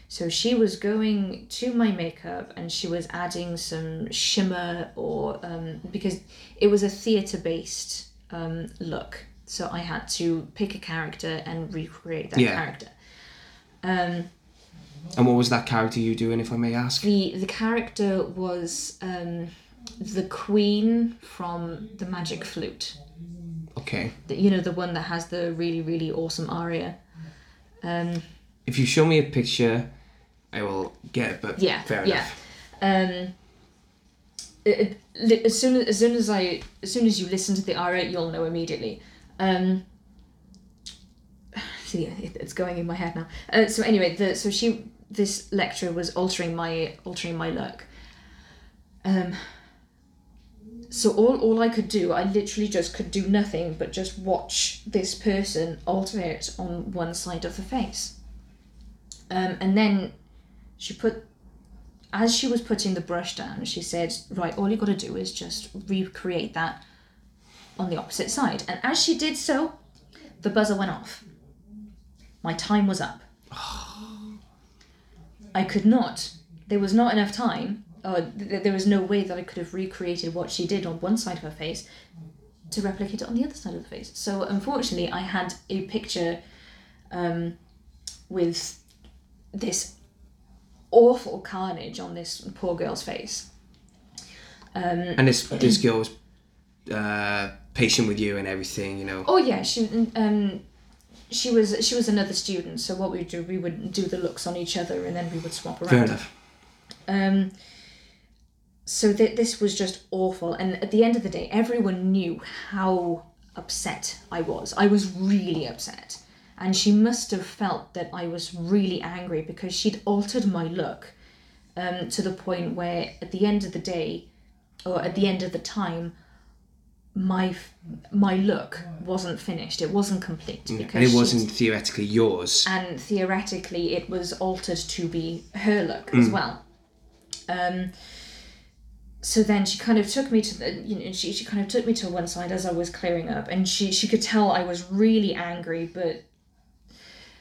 So she was going to my makeup and she was adding some shimmer or um, because it was a theatre based um, look. So I had to pick a character and recreate that Yeah. character. Um, And what was that character you doing, if I may ask? the the character was um, the queen from the Magic Flute. Okay. The, you know the one that has the really really awesome aria. Um, If you show me a picture, I will get it. But yeah, fair yeah. enough. Um, it, it, as soon as, as soon as I as soon as you listen to the aria, you'll know immediately. Um, (sighs) see, it, it's going in my head now. Uh, so anyway, the so she this lecturer was altering my altering my look. Um. So all all I could do, I literally just could do nothing but just watch this person alter it on one side of the face. Um, and then she put as she was putting the brush down, she said, Right, all you got to do is just recreate that on the opposite side. And as she did so, the buzzer went off. My time was up. (gasps) I could not, there was not enough time, or th- there was no way that I could have recreated what she did on one side of her face to replicate it on the other side of the face. So unfortunately, I had a picture um, with this awful carnage on this poor girl's face. And this (clears throat) this girl was uh, patient with you and everything, you know. Oh yeah, she um she was she was another student. So what we would do, we would do the looks on each other, and then we would swap around. Fair enough. Um, so that this was just awful. And at the end of the day, everyone knew how upset I was. I was really upset. And she must have felt that I was really angry because she'd altered my look um, to the point where at the end of the day, or at the end of the time, my my look wasn't finished. It wasn't complete because And it wasn't theoretically yours. and theoretically it was altered to be her look Mm. as well. Um, so then she kind of took me to the, you know, she, she kind of took me to one side as I was clearing up, and she she could tell I was really angry, but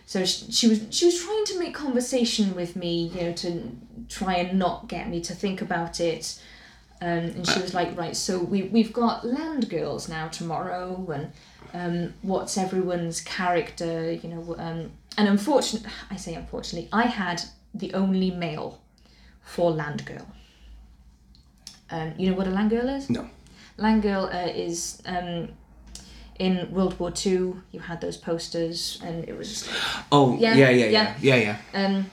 so she, she was she was trying to make conversation with me, you know, to try and not get me to think about it. Um, and she was like, right, so we we've got land girls now tomorrow, and um, what's everyone's character, you know, um, and unfortunately, I say unfortunately, I had the only male for land girl. Um, you know what a land girl is? No. Land girl uh, is um, in World War Two. You had those posters, and it was just like, Oh, Yeah, yeah, yeah, yeah, yeah. yeah, yeah. um,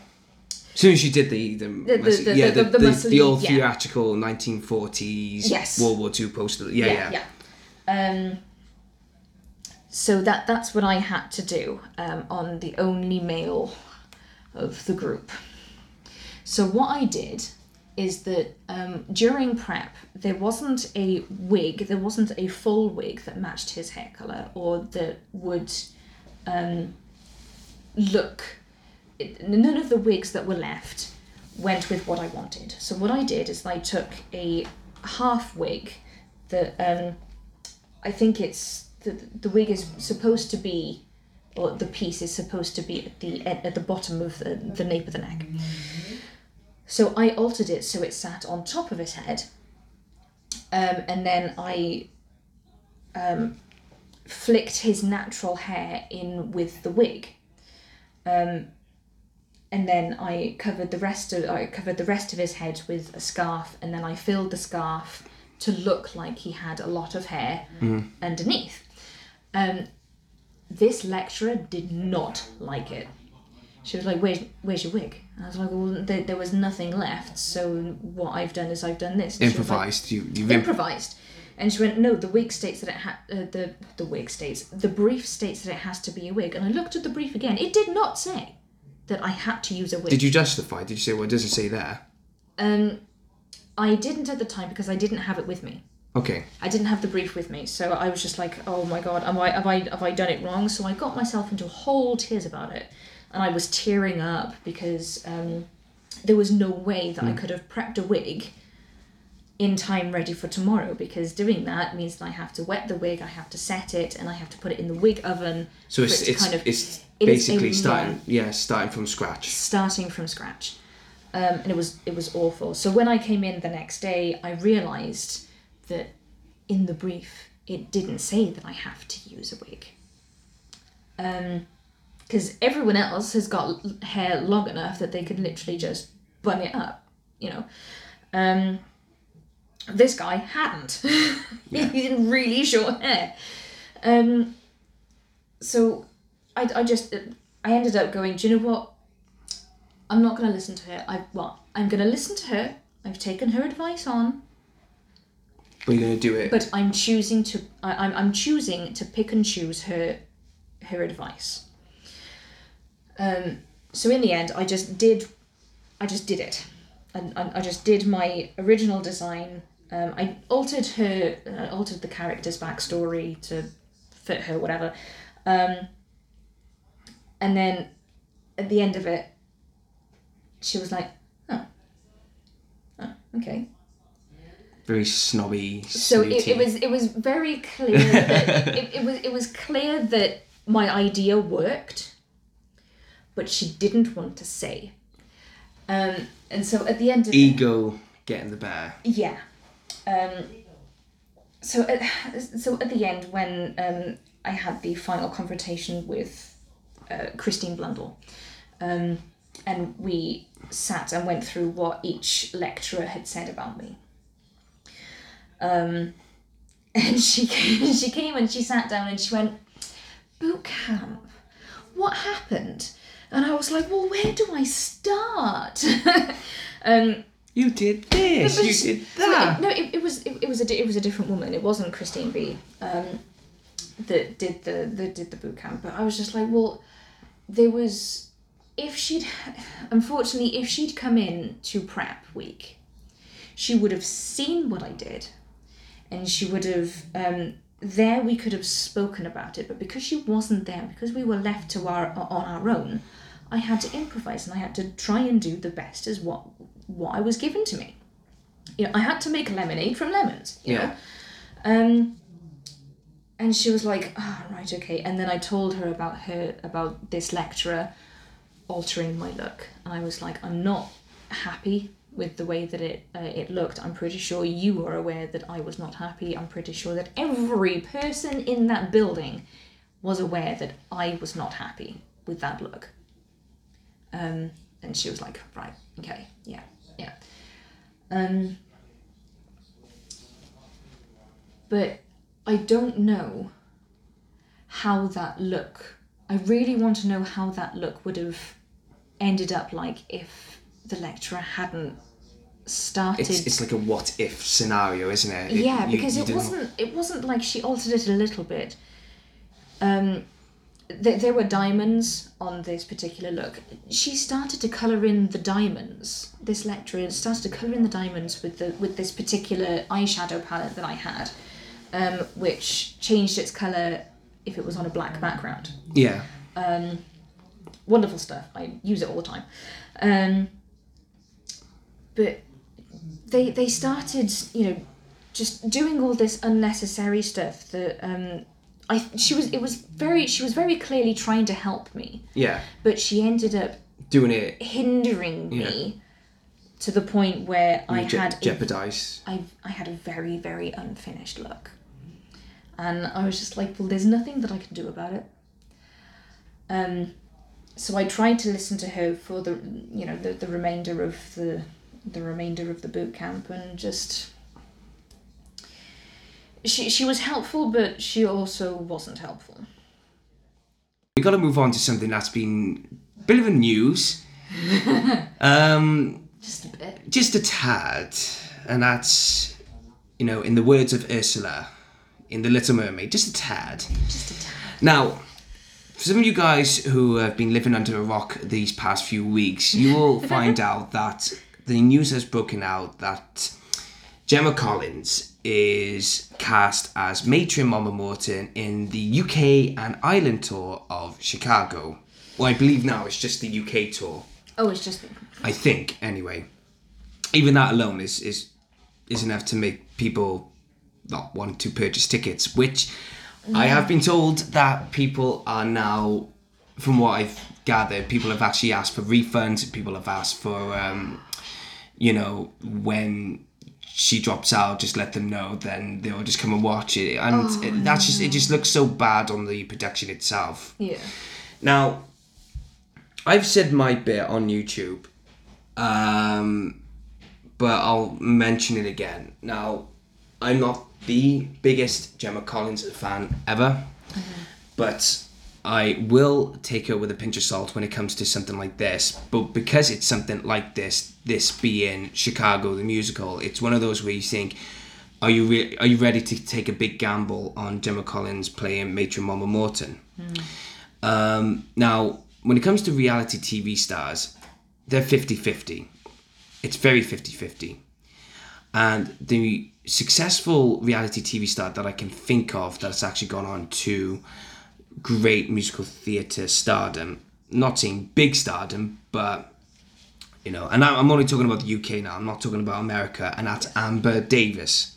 As soon as you did the the, the- muscle- the- yeah the- the, the the, muscle- the old yeah. theatrical 1940s Yes. World War Two poster yeah yeah, yeah, yeah. Um, so that that's what I had to do um, on the only male of the group. So what I did is that um, during prep there wasn't a wig, there wasn't a full wig that matched his hair color or that would um, look. None of the wigs that were left went with what I wanted. So what I did is I took a half wig that um, I think it's the the wig is supposed to be, or the piece is supposed to be at the at, the bottom of the, the nape of the neck. So I altered it so it sat on top of his head. Um, and then I um, flicked his natural hair in with the wig. Um, and then I covered the rest of I covered the rest of his head with a scarf, and then I filled the scarf to look like he had a lot of hair underneath. Um, this lecturer did not like it. She was like, "Where's where's your wig?" And I was like, "Well, there, there was nothing left, so what I've done is I've done this." And she was like, Improvised. You, you've imp- improvised. And she went, no, the wig states that it had uh, the the wig states the brief states that it has to be a wig. And I looked at the brief again. It did not say that I had to use a wig. Did you justify? Did you say, well, it doesn't say there? Um, I didn't at the time because I didn't have it with me. Okay. I didn't have the brief with me, so I was just like, "Oh my god, am I have I have I done it wrong?" So I got myself into whole tears about it, and I was tearing up because um, there was no way that I could have prepped a wig in time ready for tomorrow. Because doing that means that I have to wet the wig, I have to set it, and I have to put it in the wig oven. So it's it it's kind of- it's it is a basically long- starting yeah starting from scratch. starting from scratch um, and it was it was awful so when i came in the next day i realized that in the brief it didn't say that i have to use a wig because everyone else has got hair long enough that they could literally just bun it up you know um, this guy hadn't (laughs) he had really short hair um, so I, I just I ended up going. Do you know what? I'm not going to listen to her. I well, I'm going to listen to her. I've taken her advice on, We're gonna do it. but I'm choosing to. I, I'm I'm choosing to pick and choose her, her advice. Um. So in the end, I just did, I just did it, and I, I just did my original design. Um, I altered her, uh, altered the character's backstory to fit her, whatever. Um, and then at the end of it, she was like, "Oh, oh okay." Very snobby. So it, it was it was very clear that (laughs) it, it was it was clear that my idea worked, but she didn't want to say. Um, and so at the end of ego getting the better. yeah. Um, so at, so at the end when um, I had the final confrontation with uh, Christine Blundell, um, and we sat and went through what each lecturer had said about me. Um, (laughs) and she came, she came and she sat down and she went, boot camp, what happened? And I was like, well, where do I start? (laughs) um, You did this. You did well, that. it- no, it, it was it, it was a it was a different woman. It wasn't Christine B. Um, that did the that did the boot camp. But I was just like, well, there was if she'd unfortunately if she'd come in to prep week, she would have seen what I did, and she would have um, there we could have spoken about it. But because she wasn't there, because we were left to our on our own, I had to improvise and I had to try and do the best as what what I was given to me. You know, I had to make lemonade from lemons. You Yeah. know. Um, and she was like, "Ah, right, okay." And then I told her about her about this lecturer altering my look, and I was like, "I'm not happy with the way that it uh, it looked. I'm pretty sure you are aware that I was not happy. I'm pretty sure that every person in that building was aware that I was not happy with that look." Um, and she was like, "Right, okay, yeah, yeah." Um, but I don't know how that look. I really want to know how that look would have ended up like if the lecturer hadn't started. It's, it's like a what if scenario, isn't it? It- yeah, you- because you it didn't- wasn't. It wasn't like she altered it a little bit. Um, th- there were diamonds on this particular look. She started to color in the diamonds. This lecturer started to color in the diamonds with the with this particular eyeshadow palette that I had, um, which changed its color if it was on a black background. Yeah. Wonderful stuff. I use it all the time. Um, but they they started, you know, just doing all this unnecessary stuff that um, I she was it was very she was very clearly trying to help me, Yeah. but she ended up Doing it. hindering me to the point where I Je- had a jeopardize. I, I had a very, very unfinished look. And I was just like, well, there's nothing that I can do about it. Um, so I tried to listen to her for the, you know, the, the remainder of the, the remainder of the boot camp and just. She, she was helpful, but she also wasn't helpful. We got to move on to something that's been a bit of a news. (laughs) um, Just a bit. just a tad, and that's, you know, in the words of Ursula in The Little Mermaid, just a tad. Just a tad. Now, for some of you guys who have been living under a rock these past few weeks, you will (laughs) find out that the news has broken out that Gemma Collins is cast as Matron Mama Morton in the UK and Ireland tour of Chicago. Well, I believe now it's just the UK tour. Oh, it's just. The I think, anyway. Even that alone is is is enough to make people not want to purchase tickets, which I have been told that people are now, from what I've gathered, people have actually asked for refunds. People have asked for, um, you know, when she drops out, just let them know. Then they'll just come and watch it, and it, that's just it. Just looks so bad on the production itself. Yeah. Now, I've said my bit on YouTube, um, but I'll mention it again. Now, I'm not the biggest Gemma Collins fan ever, but I will take her with a pinch of salt when it comes to something like this. But because it's something like this, this being Chicago the musical, it's one of those where you think, are you re- are you ready to take a big gamble on Gemma Collins playing Matron Mama Morton? Um, now, when it comes to reality TV stars, they're 50 50. It's very 50 50. And the successful reality TV star that I can think of that's actually gone on to great musical theatre stardom, not saying big stardom, but you know, and I'm only talking about the UK now, I'm not talking about America, and that's Amber Davies.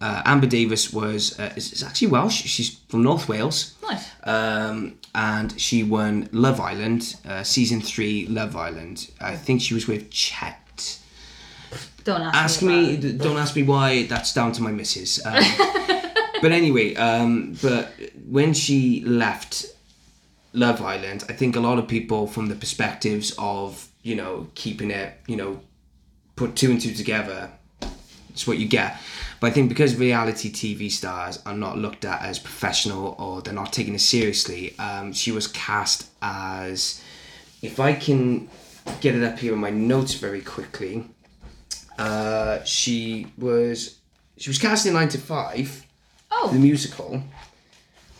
Uh, Amber Davies was uh, is, actually Welsh. She's from North Wales Nice. um, and she won Love Island, uh, season three Love Island. I think she was with Chet. Don't ask, Ask me. me, about it. d- don't ask me why. That's down to my missus. Um, (laughs) but anyway, um, but when she left Love Island, I think a lot of people, from the perspectives of you know keeping it, you know, put two and two together, it's what you get. But I think because reality TV stars are not looked at as professional or they're not taken as seriously, um, she was cast as, if I can get it up here in my notes very quickly, uh, she was she was cast in Nine to Five, the Oh, musical.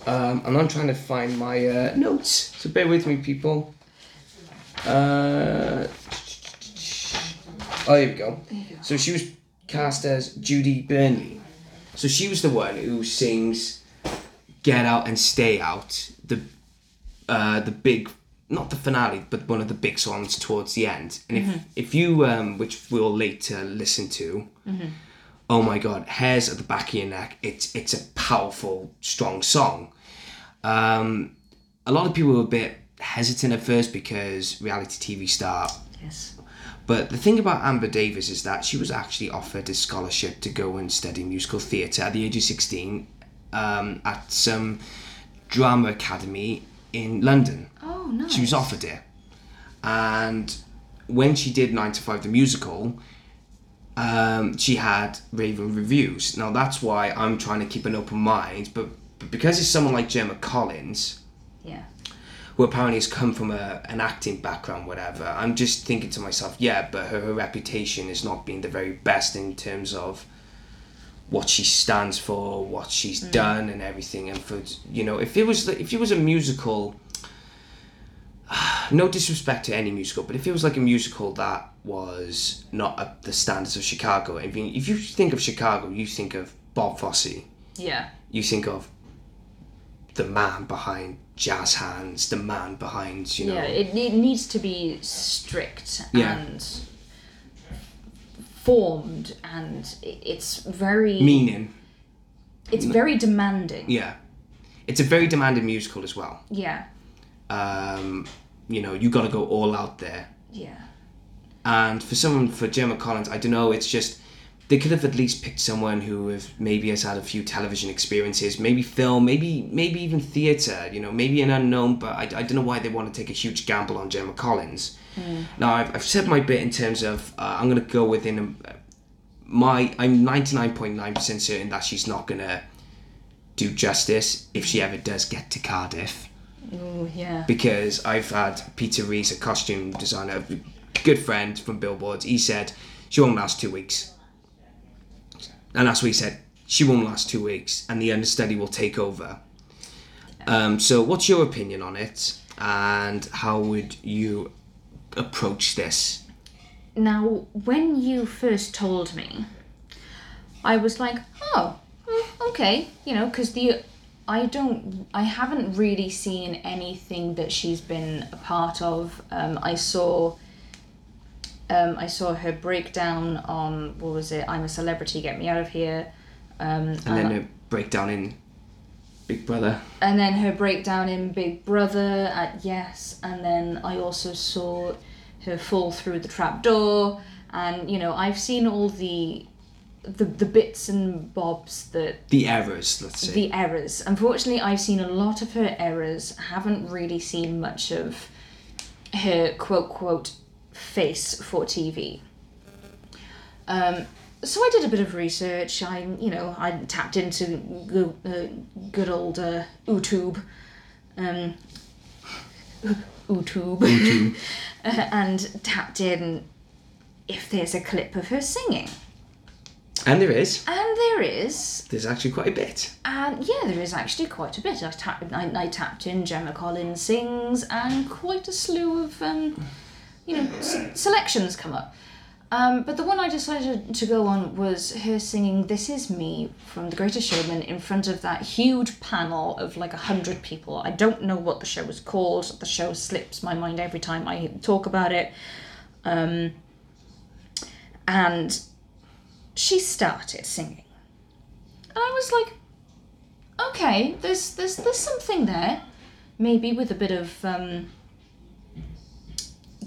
Um, and I'm trying to find my uh, notes, so bear with me, people. Uh, oh, here we go. So she was cast as Judy Bernly. So she was the one who sings "Get Out and Stay Out," the uh, the big, not the finale, but one of the big songs towards the end. And if if you, um, which we'll later listen to, oh my god, hairs at the back of your neck. It's it's a powerful, strong song. Um, a lot of people were a bit hesitant at first because reality TV star yes. but the thing about Amber Davies is that she was actually offered a scholarship to go and study musical theatre at the age of 16 um, at some drama academy in London. Oh, nice. She was offered it. And when she did 9 to 5 the musical, um, she had raving reviews. Now that's why I'm trying to keep an open mind, but, but because it's someone like Gemma Collins, Yeah. who apparently has come from a, an acting background, whatever. I'm just thinking to myself, yeah, but her, her reputation is not being the very best in terms of what she stands for, what she's done, and everything. And for you know, if it was the- if it was a musical, (sighs) no disrespect to any musical, but if it was like a musical that was not the standards of Chicago, I mean, if you think of Chicago, you think of Bob Fosse Yeah. you think of the man behind jazz hands, the man behind you know Yeah, it, it needs to be strict Yeah. and formed, and it's very meaning. it's very demanding. Yeah, it's a very demanding musical as well. Yeah, Um, you know, you got to go all out there. yeah. And for someone for Gemma Collins, I don't know. It's just they could have at least picked someone who have maybe has had a few television experiences, maybe film, maybe maybe even theatre. You know, maybe an unknown. But I, I don't know why they want to take a huge gamble on Gemma Collins. Now I've, I've said my bit in terms of uh, I'm gonna go within a, my I'm 99.9% certain that she's not gonna do justice if she ever does get to Cardiff Oh yeah. because I've had Peter Rees, a costume designer, a good friend from Billboards, He said she won't last two weeks, and that's what he said. She won't last two weeks, and the understudy will take over. Um, so, what's your opinion on it, and how would you approach this? Now, when you first told me, I was like, oh, mm, okay, you know, because the I don't, I haven't really seen anything that she's been a part of. Um, I saw, um, I saw her breakdown on what was it? I'm a celebrity, get me out of here. Um, And then her breakdown in Big Brother. and then her breakdown in Big Brother at Yes, and then I also saw her fall through the trap door, and you know I've seen all the the the bits and bobs that The errors, let's say. the errors. Unfortunately, I've seen a lot of her errors. Haven't really seen much of her quote quote face for TV. Um, so I did a bit of research. I, you know, I tapped into go- uh, good old uh, YouTube, um, YouTube, (laughs) uh, and tapped in if there's a clip of her singing, and there is. and there is. There's actually quite a bit. And yeah, there is actually quite a bit. I tapped, I, I tapped in Gemma Collins sings, and quite a slew of, um, you know, s- selections come up. Um, but the one I decided to go on was her singing "This Is Me" from The Greatest Showman in front of that huge panel of like a hundred people. I don't know what the show was called. The show slips my mind every time I talk about it. Um, and she started singing, and I was like, okay, there's there's there's something there, maybe with a bit of um,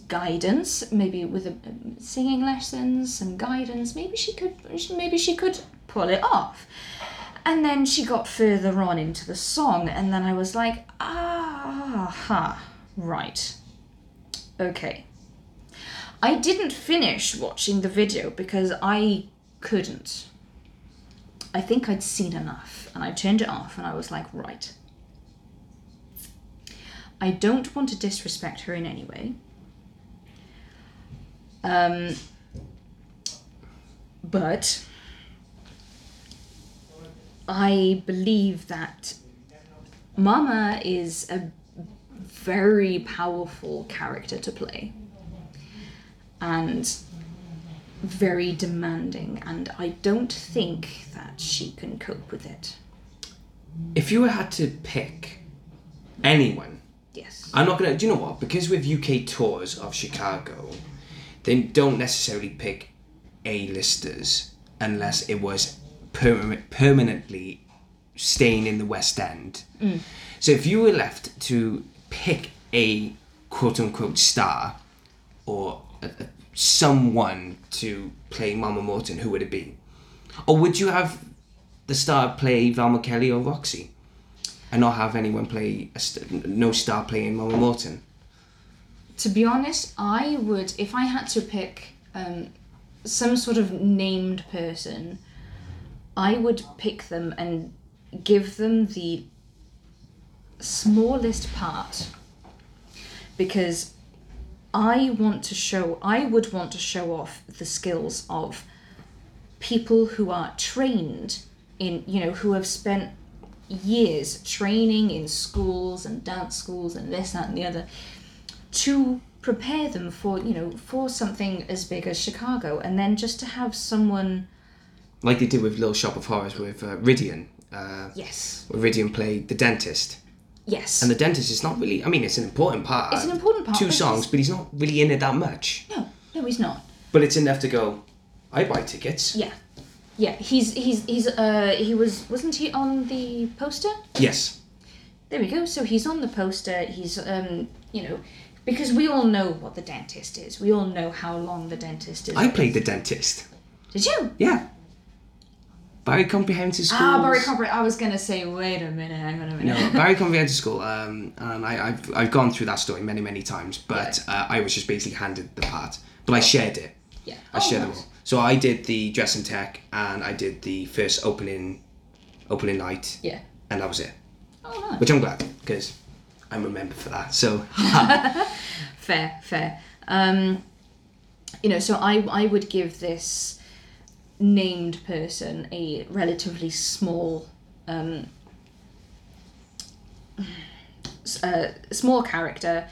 guidance, maybe with a, singing lessons, some guidance. Maybe she could maybe she could pull it off. And then she got further on into the song, and then I was like, ah, ha, right, okay. I didn't finish watching the video because I couldn't. I think I'd seen enough and I turned it off and I was like, right. I don't want to disrespect her in any way. Um, but I believe that Mama is a very powerful character to play and very demanding, and I don't think that she can cope with it. If you had to pick anyone Yes. I'm not gonna. Do you know what? Because with UK tours of Chicago, they don't necessarily pick A-listers unless it was perma- permanently staying in the West End. Mm. So if you were left to pick a quote-unquote star or a, a, someone to play Mama Morton, who would it be? Or would you have the star play Velma Kelly or Roxie? and not have anyone play st- no star playing Mama Morton. To be honest, I would, if I had to pick um, some sort of named person, I would pick them and give them the smallest part because I want to show, I would want to show off the skills of people who are trained in, you know, who have spent years training in schools and dance schools and this, that, and the other to prepare them for, you know, for something as big as Chicago. And then just to have someone, Like they did with Little Shop of Horrors with uh, Rhydian. Uh, yes, where Rhydian played the dentist. Yes. And the dentist is not really, I mean, it's an important part. It's an important part, Two songs, but he's not really in it that much. no, no, he's not. But it's enough to go, I buy tickets. Yeah. Yeah, he's he's he's uh he was wasn't he on the poster? Yes. There we go. So he's on the poster. He's um you know Because we all know what the dentist is. We all know how long the dentist is. I played the dentist. Did you? Yeah. Barry Comprehensive School. Ah, Barry Copper. I was gonna say, wait a minute, hang on a minute. No, (laughs) Barry Comprehensive School. Um, and I, I've I've gone through that story many many times, but uh, I was just basically handed the part, but I shared it. Yeah. I Oh, shared them all. So I did the dressing tech, and I did the first opening, opening night, Yeah. and that was it. Oh, nice. Which I'm glad because I'm a member for that. So (laughs) Fair, fair. Um, you know, so I I would give this named person a relatively small, um, uh, small character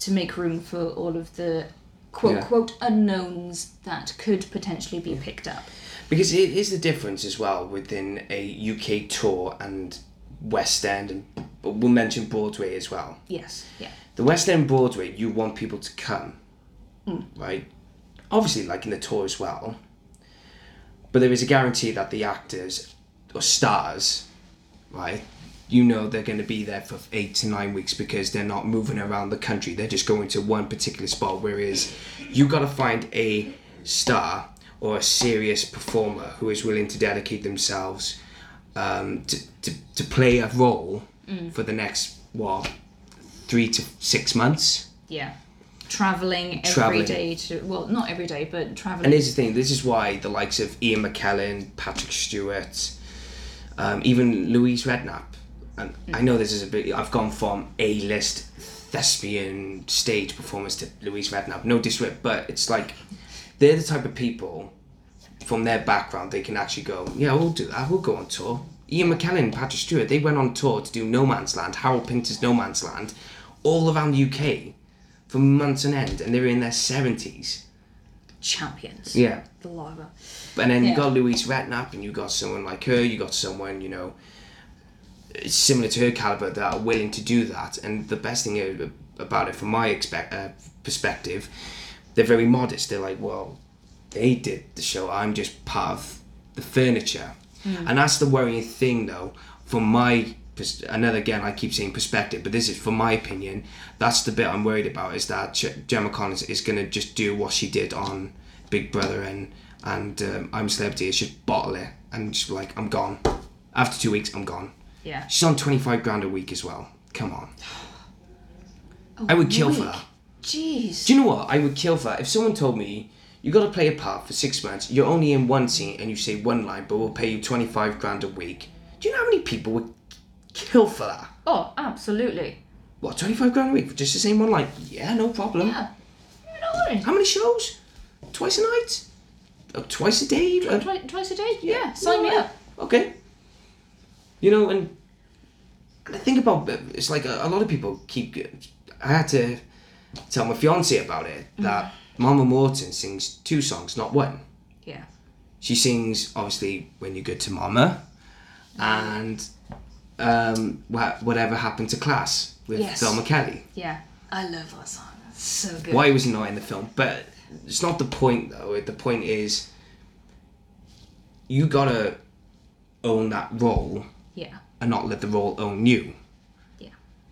to make room for all of the quote Yeah. quote unknowns that could potentially be picked up. because it is the difference as well within a UK tour and West End, and we'll mention Broadway as well. Yes. Yeah. The West End Broadway, you want people to come, right? Obviously, like in the tour as well. But there is a guarantee that the actors or stars, right? You know they're going to be there for eight to nine weeks because they're not moving around the country. They're just going to one particular spot. Whereas you got to find a star or a serious performer who is willing to dedicate themselves um, to, to, to play a role for the next what three to six months. Yeah. Traveling every Travelling. day to well, not every day, but traveling. And here's the thing: this is why the likes of Ian McKellen, Patrick Stewart, um, even Louise Redknapp, and I know this is a bit. I've gone from A-list thespian stage performance to Louise Redknapp. No disrespect, but it's like they're the type of people from their background they can actually go, yeah, we'll do that. We'll go on tour. Ian McKellen Patrick Stewart, they went on tour to do No Man's Land, Harold Pinter's No Man's Land, all around the UK for months on end, and they were in their seventies. champions. Yeah. The lava. And then you got Louise Redknapp, and you got someone like her. You got someone you know similar to her caliber that are willing to do that. And the best thing about it, from my expect uh, perspective, they're very modest. They're like, well, they did the show. I'm just part of the furniture, and that's the worrying thing, though. From my another again, I keep saying perspective, but this is for my opinion. That's the bit I'm worried about is that Gemma Collins is going to just do what she did on Big Brother and and um, I'm a Celebrity. Is just bottle it and just be like I'm gone. After two weeks, I'm gone. Yeah. She's on 25 grand a week as well. Come on. (gasps) I would kill for that. Jeez. Do you know what? I would kill for that. If someone told me, you got to play a part for six months, you're only in one scene and you say one line, but we'll pay you 25 grand a week. Do you know how many people would kill for that? Oh, absolutely. What, 25 grand a week for just the same one Like, Yeah, no problem. Yeah. No. How many shows? Twice a night? Oh, twice a day? Uh, Twice, twice a day? Yeah, sign me up. Uh, okay. You know, and, and I think about uh, it's like a, a lot of people keep. I had to tell my fiance about it mm. that Mama Morton sings two songs, not one. Yeah. She sings obviously "When You're Good to Mama," and um, "Whatever Happened to Class" with Yes. Velma Kelly. Yeah. I love that song. It's so good. Why was he not in the film? But it's not the point though. The point is, you gotta own that role Yeah. and not let the role own you. Yeah.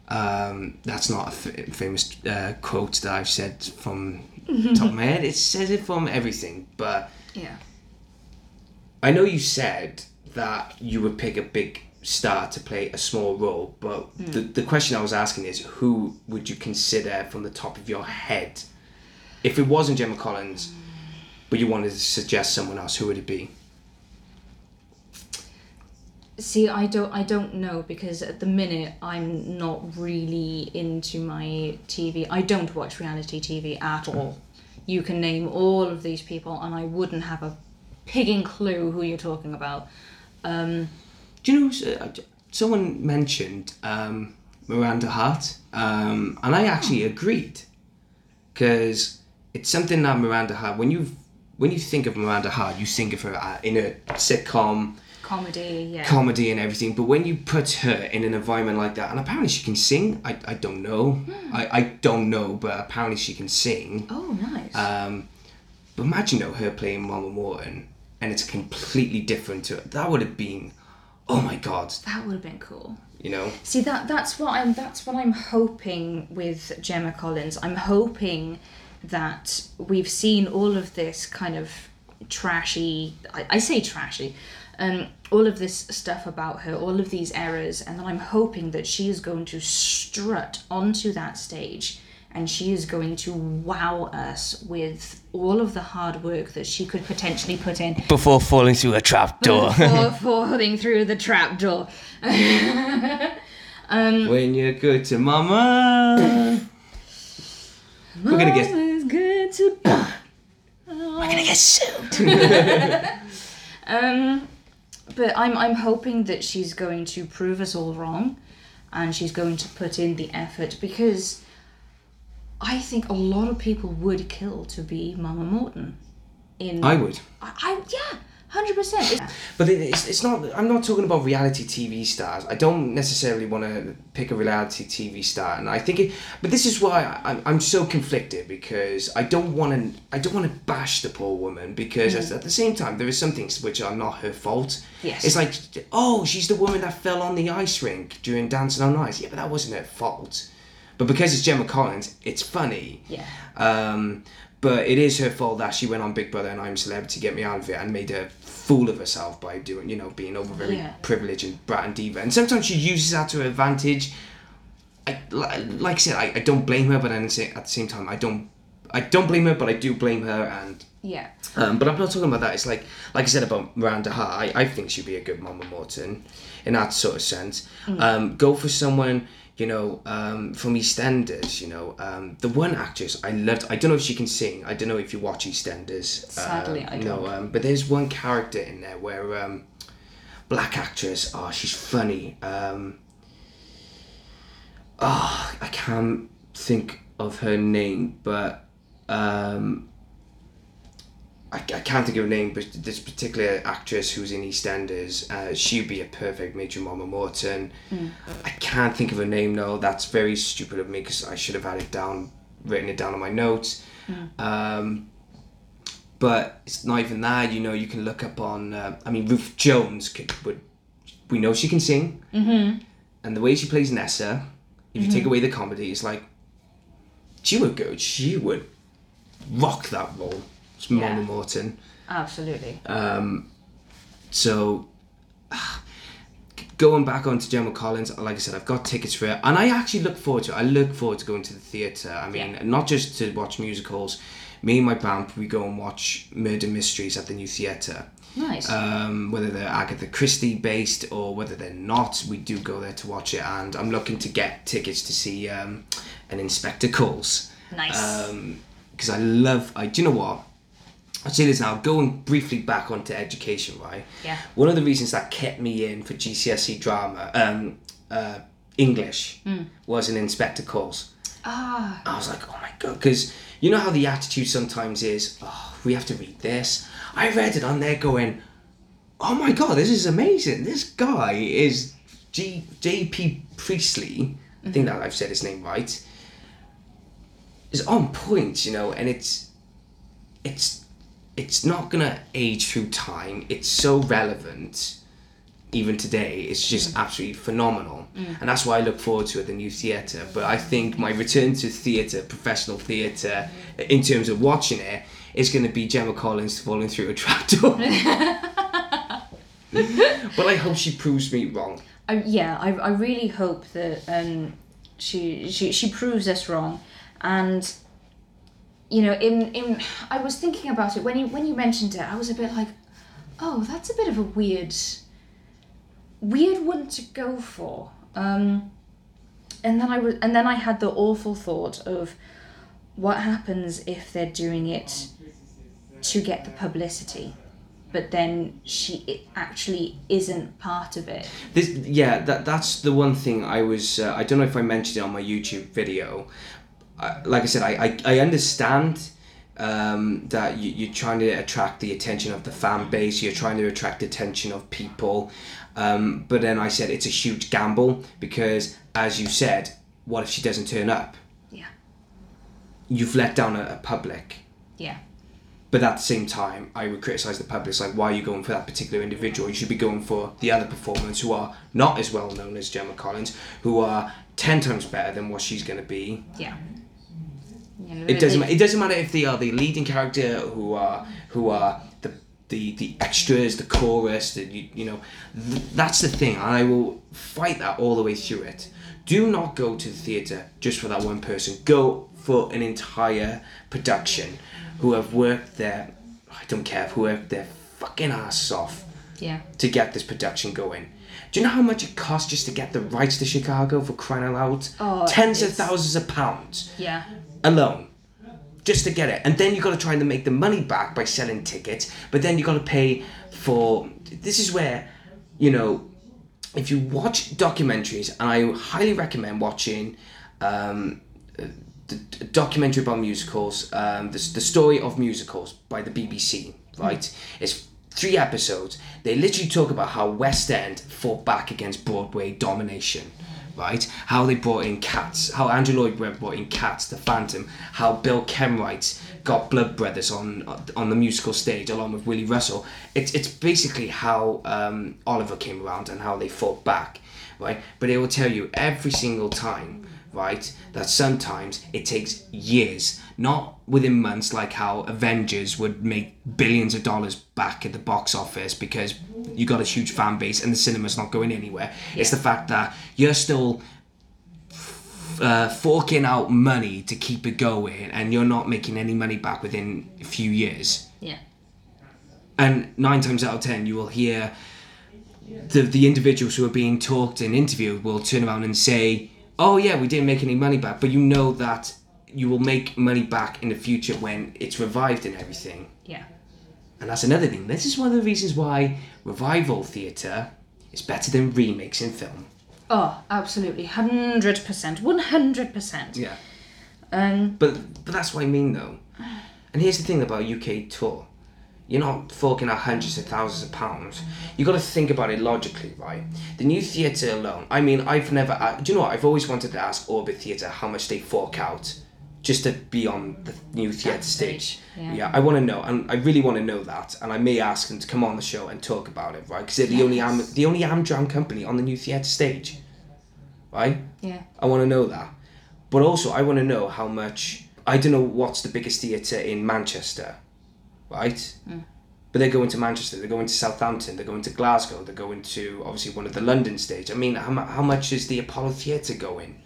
Um, that's not a f- famous uh, quote that I've said from (laughs) top of my head. It says it from everything, but Yeah. I know you said that you would pick a big star to play a small role, but the, the question I was asking is who would you consider from the top of your head? If it wasn't Gemma Collins, but you wanted to suggest someone else, who would it be? See, I don't I don't know because at the minute I'm not really into my TV. I don't watch reality TV at all. You can name all of these people and I wouldn't have a pigging clue who you're talking about. Um, Do you know, uh, someone mentioned um, Miranda Hart, um, and I actually agreed because it's something that Miranda Hart. When you when you think of Miranda Hart, you think of her uh, in a sitcom, comedy, yeah. comedy, and everything. But when you put her in an environment like that, and apparently she can sing. I, I don't know. I, I don't know, but apparently she can sing. oh, nice. Um, but imagine though her playing Mama Morton, and it's completely different to that would have been oh my god, That would have been cool. you know. See that that's what I'm that's what I'm hoping with Gemma Collins. I'm hoping that we've seen all of this kind of trashy I, I say trashy um all of this stuff about her all of these errors and then i'm hoping that she is going to strut onto that stage and she is going to wow us with all of the hard work that she could potentially put in Before falling through a trap door. before (laughs) falling through the trapdoor (laughs) when you're good to mama. We're gonna get good to (coughs) we're gonna get sued. (laughs) Um, but I'm I'm hoping that she's going to prove us all wrong, and she's going to put in the effort because I think a lot of people would kill to be Mama Morton. In I would. I, I yeah, hundred percent. But it's, it's not. I'm not talking about reality TV stars. I don't necessarily want to pick a reality TV star, and I think it. But this is why I'm, I'm so conflicted because I don't want to. I don't want to bash the poor woman because at- mm. at the same time there are some things which are not her fault. Yes. It's like, oh, she's the woman that fell on the ice rink during Dancing on Ice. Yeah, but that wasn't her fault. But because it's Gemma Collins, it's funny. Yeah. Um, but it is her fault that she went on Big Brother and I'm Celebrity to get me out of it and made a fool of herself by doing, you know, being over very Yeah. privileged and brat and diva. And sometimes she uses that to her advantage. I, like I said, I, I don't blame her, but then at the same time, I don't, I don't blame her, but I do blame her. And Yeah. um, but I'm not talking about that. It's like, like I said about Miranda Hart. I, I think she'd be a good Mama Morton, in that sort of sense. Um, go for someone, you know, um, from EastEnders. You know, um, the one actress I loved. I don't know if she can sing. I don't know if you watch EastEnders. Sadly, Um, I No, don't. um, but there's one character in there where um, black actress. Oh, she's funny. Um, oh, I can't think of her name, but um, I, I can't think of a name. But this particular actress who's in EastEnders, uh, she'd be a perfect Major Mama Morton. I can't think of a name. No, that's very stupid of me because I should have had it down, written it down on my notes. Um, but it's not even that. You know, you can look up on. Uh, I mean, Ruth Jones could. Would, we know she can sing, mm-hmm. and the way she plays Nessa, if you take away the comedy, it's like she would go. She would rock that role. It's Yeah. Morton. Absolutely. So going back onto Gemma Collins, like I said, I've got tickets for it, and I actually look forward to it. I look forward to going to the theatre. I mean, Yeah. not just to watch musicals. Me and my band, we go and watch murder mysteries at the new theatre. nice. Um, whether they're Agatha Christie based or whether they're not, we do go there to watch it. And I'm looking to get tickets to see um, an Inspector Calls nice. because I love. I do you know what? I'll say this now. Going briefly back onto education, right? Yeah. One of the reasons that kept me in for GCSE drama, um, uh, English, was an Inspector Calls. ah. I was like, oh my god, because you know how the attitude sometimes is, oh, we have to read this. I read it on there going, oh my god, this is amazing. This guy is G J.P. Priestley. I think that I've said his name right. Is on point, you know, and it's it's it's not gonna age through time. It's so relevant even today, it's just mm. absolutely phenomenal. Mm. And that's why I look forward to at the new theatre. But I think my return to theatre, professional theatre, mm. in terms of watching it, is going to be Gemma Collins falling through a trapdoor. (laughs) but I hope she proves me wrong. I, yeah, I, I really hope that um, she, she she proves us wrong, and you know, in in I was thinking about it when you when you mentioned it, I was a bit like, oh, that's a bit of a weird, weird one to go for. Um, and then I was, and then I had the awful thought of what happens if they're doing it to get the publicity, but then she actually isn't part of it. This, yeah, that that's the one thing I was. Uh, I don't know if I mentioned it on my YouTube video. Uh, like I said, I I, I understand um, that you, you're trying to attract the attention of the fan base. You're trying to attract attention of people. Um, but then I said it's a huge gamble because, as you said, what if she doesn't turn up? Yeah. You've let down a, a public. Yeah. But at the same time, I would criticize the public. It's like, why are you going for that particular individual? You should be going for the other performers who are not as well known as Gemma Collins, who are ten times better than what she's going to be. Yeah. Know, It doesn't. It doesn't matter if they are the leading character, who are who are the the, the extras, the chorus. The, you, you know, th- that's the thing. I will fight that all the way through it. Do not go to the theatre just for that one person. Go for an entire production, who have worked their. I don't care. Who worked their fucking asses off Yeah. to get this production going. Do you know how much it costs just to get the rights to Chicago for crying out loud? Oh, Tens of thousands of pounds Yeah. Alone just to get it. And then you've got to try and make the money back by selling tickets but then you've got to pay for this is where you know if you watch documentaries and i highly recommend watching um, the documentary about musicals um, the, the story of musicals by the bbc right? It's three episodes. They literally talk about how west end fought back against broadway domination right? How they brought in Cats, how Andrew Lloyd Webber brought in Cats, The Phantom, how Bill Kenwright got Blood Brothers on on the musical stage along with Willy Russell. It's it's basically how um, Oliver came around and how they fought back, right? But it will tell you every single time, right, that sometimes it takes years, not within months, like how Avengers would make billions of dollars back at the box office because you got a huge fan base and the cinema's not going anywhere. It's the fact that you're still uh, forking out money to keep it going and you're not making any money back within a few years. Yeah. And nine times out of ten, you will hear the, the individuals who are being talked and interviewed will turn around and say, Oh, yeah, we didn't make any money back. But you know that you will make money back in the future when it's revived and everything. Yeah. And that's another thing. This is one of the reasons why revival theatre is better than remakes in film. Oh, absolutely. 100%. 100%. Yeah. Um, But but that's what I mean though. And here's the thing about UK tour. You're not forking out hundreds of thousands of pounds. You got to think about it logically, right? The new theatre alone. I mean, I've never. Uh, do you know what? I've always wanted to ask Orbit Theatre how much they fork out just to be on the new theatre stage. yeah. Yeah, I want to know, and I really want to know that, and I may ask them to come on the show and talk about it, right? Because they're the only am the only Amdram company on the new theatre stage, right? yeah. I want to know that. But also, I want to know how much. I don't know what's the biggest theatre in Manchester, right? Mm. But they're going to Manchester, they're going to Southampton, they're going to Glasgow, they're going to obviously one of the London stage. I mean, how, how much is the Apollo Theatre going?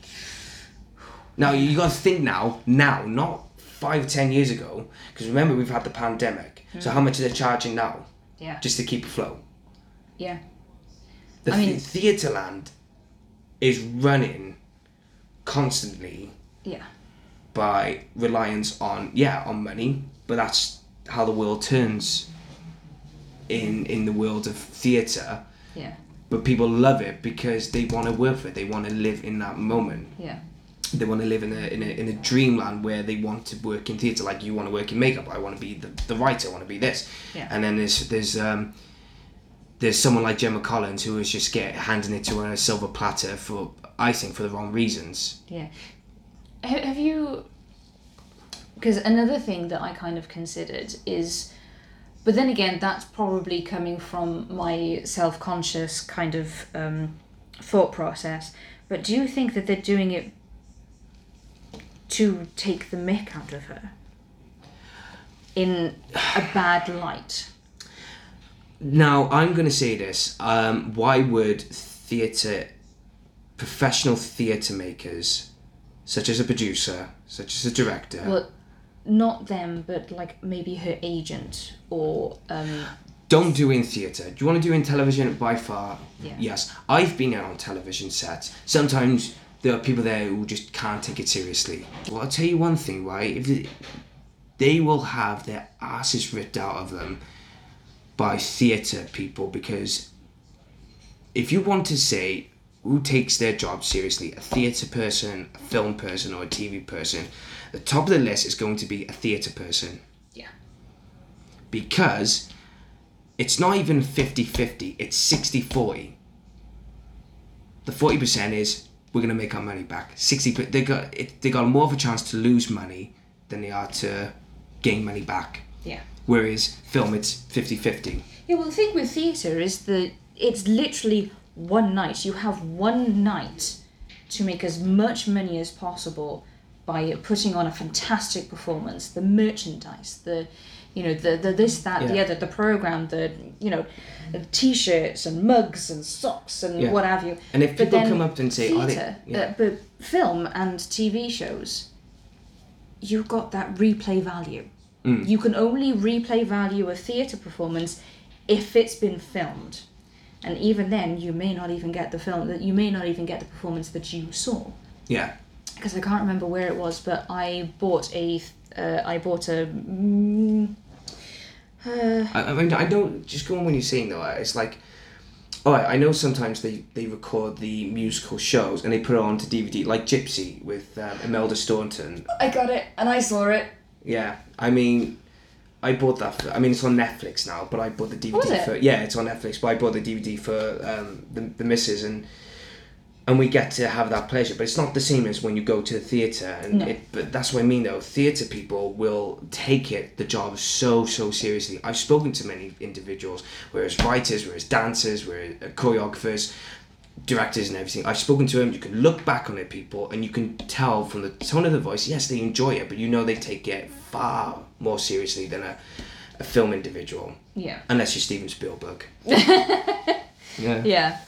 Now, you got to think now, now, not five, ten years ago, because remember, we've had the pandemic. So, hmm. how much are they charging now Yeah. just to keep afloat? Yeah. The I mean- th- Theatreland is running constantly Yeah. by reliance on yeah on money but that's how the world turns in in the world of theatre Yeah. but people love it because they want to work for it they want to live in that moment Yeah. They want to live in a, in a in a dreamland where they want to work in theatre like you want to work in makeup I want to be the, the writer I want to be this Yeah. and then there's there's um there's someone like Gemma Collins who is just get handing it to her on a silver platter for I think for the wrong reasons Yeah. Have you? Because another thing that I kind of considered is, but then again, that's probably coming from my self conscious kind of um, thought process. But do you think that they're doing it to take the mick out of her? In a bad light. Now, I'm going to say this. Um, why would theatre, professional theatre makers, such as a producer, such as a director, Well, not them, but like maybe her agent or um, don't do in theatre? Do you want to do in television? By far, Yeah. yes. I've been out on television sets. Sometimes there are people there who just can't take it seriously. Well, I'll tell you one thing, right? If it, they will have their asses ripped out of them by theatre people because if you want to say who takes their job seriously, a theatre person, a film person, or a TV person, the top of the list is going to be a theatre person yeah, because it's not even 50 50, it's 60 40. The 40% is we're going to make our money back. 60 they got it, they got more of a chance to lose money than they are to gain money back. yeah, whereas film it's 50-50. Yeah, well, the thing with theatre is that it's literally one night. You have one night to make as much money as possible by putting on a fantastic performance. The merchandise, the you know, the, the this, that, the Yeah. other, the program, the you know, t-shirts and mugs and socks and Yeah. what have you. And if people come up and say, "Are they-" yeah. uh, but film and TV shows, you've got that replay value. Mm. You can only replay value a theatre performance if it's been filmed. And even then, you may not even get the film. That you may not even get the performance that you saw, Yeah. because I can't remember where it was. But I bought a, uh, I bought a. Mm, uh, I, I mean, I don't just go on when you're saying though. It's like, oh, I know sometimes they they record the musical shows and they put it onto DVD, like Gypsy with um, Imelda Staunton. I got it, and I saw it. Yeah, I mean, I bought that. For, I mean, it's on Netflix now, but I bought the DVD it? for. Yeah, it's on Netflix, but I bought the DVD for um, the the missus and. And we get to have that pleasure, but it's not the same as when you go to the theatre. And No. it, but that's what I mean, though. Theatre people will take it, the job, so so seriously. I've spoken to many individuals, whereas writers, whereas dancers, whereas uh, choreographers, directors, and everything. I've spoken to them. You can look back on it, people, and you can tell from the tone of the voice. Yes, they enjoy it, but you know they take it far more seriously than a, a film individual, Yeah. unless you're Steven Spielberg. (laughs) yeah. Yeah.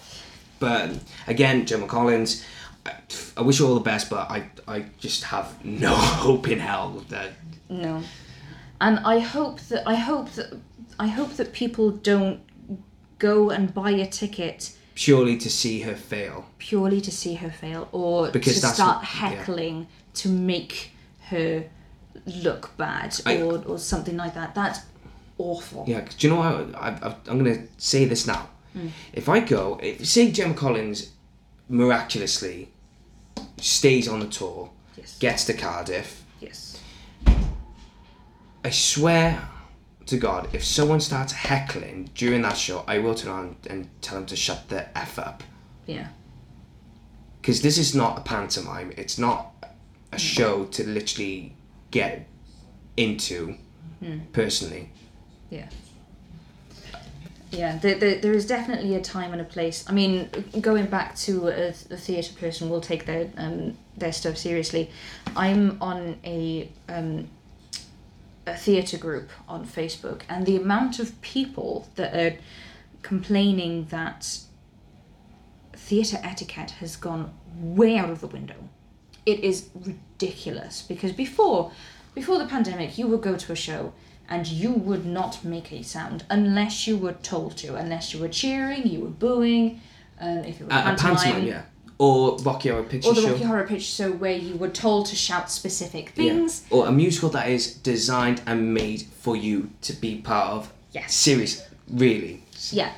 But again, Gemma Collins, I, I wish you all the best, but I, I just have no (laughs) hope in hell that. No. And I hope that I hope that I hope that people don't go and buy a ticket Purely to see her fail. purely to see her fail or Because to start what- yeah. heckling to make her look bad I- or, or something like that. That's awful. Yeah, do you know what? I, I, I'm going to say this now. Mm. If I go, if say Gemma Collins miraculously stays on the tour, Yes. gets to Cardiff, Yes. I swear to God, if someone starts heckling during that show, I will turn on and tell them to shut the F up. Yeah. Because this is not a pantomime, it's not a mm. show to literally get into mm. personally. Yeah. Yeah, there, there, there is definitely a time and a place. I mean, going back to a, a theatre person will take their um, their stuff seriously. I'm on a um, a theatre group on Facebook, and the amount of people that are complaining that theatre etiquette has gone way out of the window. It is ridiculous because before before the pandemic, you would go to a show and you would not make a sound unless you were told to, unless you were cheering, you were booing, um, if it was A, a pantomime, yeah. Or Rocky Horror Picture or the Show. Rocky Horror Picture Show where you were told to shout specific Yeah. things. Or a musical that is designed and made for you to be part of. Yes. Serious, really. Yeah,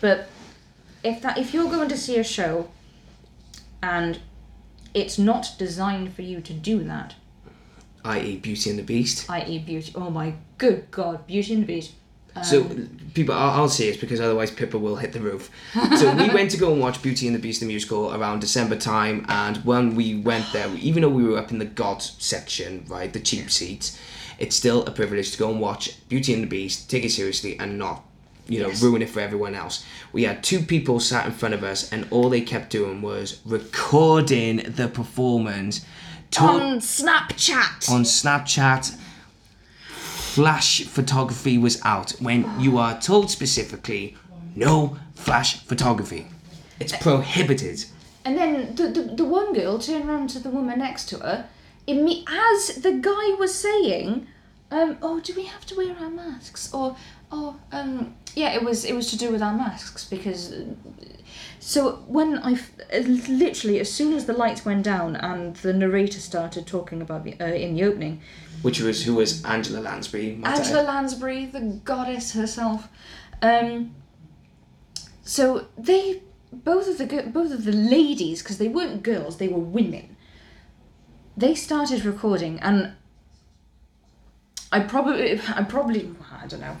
but if that if you're going to see a show and it's not designed for you to do that, I.e., Beauty and the Beast. i.e., beauty. Oh my good god, Beauty and the Beast. So Um, people, I'll, I'll say it because otherwise Pippa will hit the roof. So we (laughs) went to go and watch Beauty and the Beast the musical around December time, and when we went there, even though we were up in the God section, right, the cheap seats, it's still a privilege to go and watch Beauty and the Beast, take it seriously, and not, you know, Yes. ruin it for everyone else. We had two people sat in front of us, and all they kept doing was recording the performance. talk- on Snapchat. on Snapchat, flash photography was out when you are told specifically no flash photography. It's prohibited. And then the, the, the one girl turned around to the woman next to her, imme- as the guy was saying, um, "Oh, do we have to wear our masks?" Or, "Oh, um, yeah, it was it was to do with our masks because." So when I literally as soon as the lights went down and the narrator started talking about the, uh, in the opening, Which was who was Angela Lansbury. my dad. Angela Lansbury, the goddess herself. Um, so they both of the both of the ladies, because they weren't girls, they were women. They started recording, and I probably, I probably, I don't know.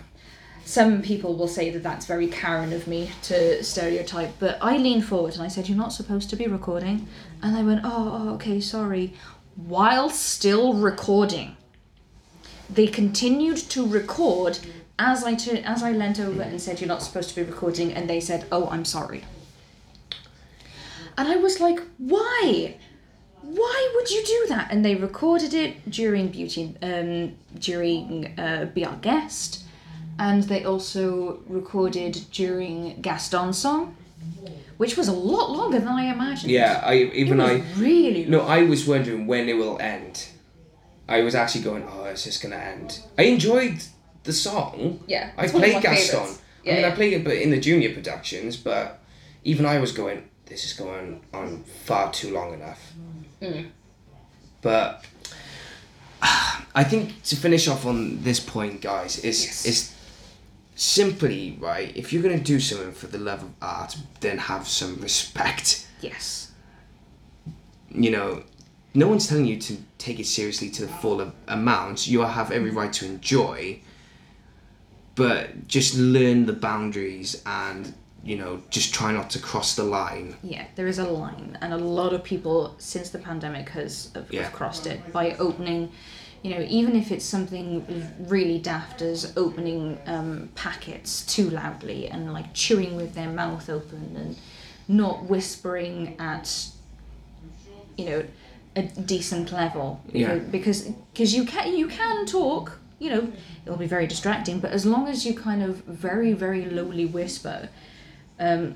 Some people will say that that's very Karen of me to stereotype, but I leaned forward and I said, "You're not supposed to be recording," and they went, "Oh, oh okay, sorry," while still recording they continued to record as I tu- as I leant over and said, "You're not supposed to be recording," and they said, "Oh, I'm sorry." And I was like, "Why? Why would you do that?" And they recorded it during Beauty, um, during uh, Be Our Guest, and they also recorded during Gaston's song, which was a lot longer than I imagined. Yeah, I it even was I really no, I was wondering when it will end. I was actually going, oh, it's just gonna end. I enjoyed the song. Yeah, I it's one of played my Gaston. favourites. I Yeah, mean, I played it, but in the junior productions. But even I was going, this is going on far too long enough. Mm. But (sighs) I think to finish off on this point, guys, is Yes. is simply right. If you're gonna do something for the love of art, then have some respect Yes. you know, no one's telling you to take it seriously to the full amount. You have every right to enjoy, but just learn the boundaries and you know just try not to cross the line. Yeah, there is a line, and a lot of people since the pandemic has have, have crossed it by opening. You know, even if it's something really daft as opening um, packets too loudly and like chewing with their mouth open and not whispering at, you know, a decent level. you Yeah. know, because because you can you can talk. You know, it'll be very distracting, but as long as you kind of very very lowly whisper, um,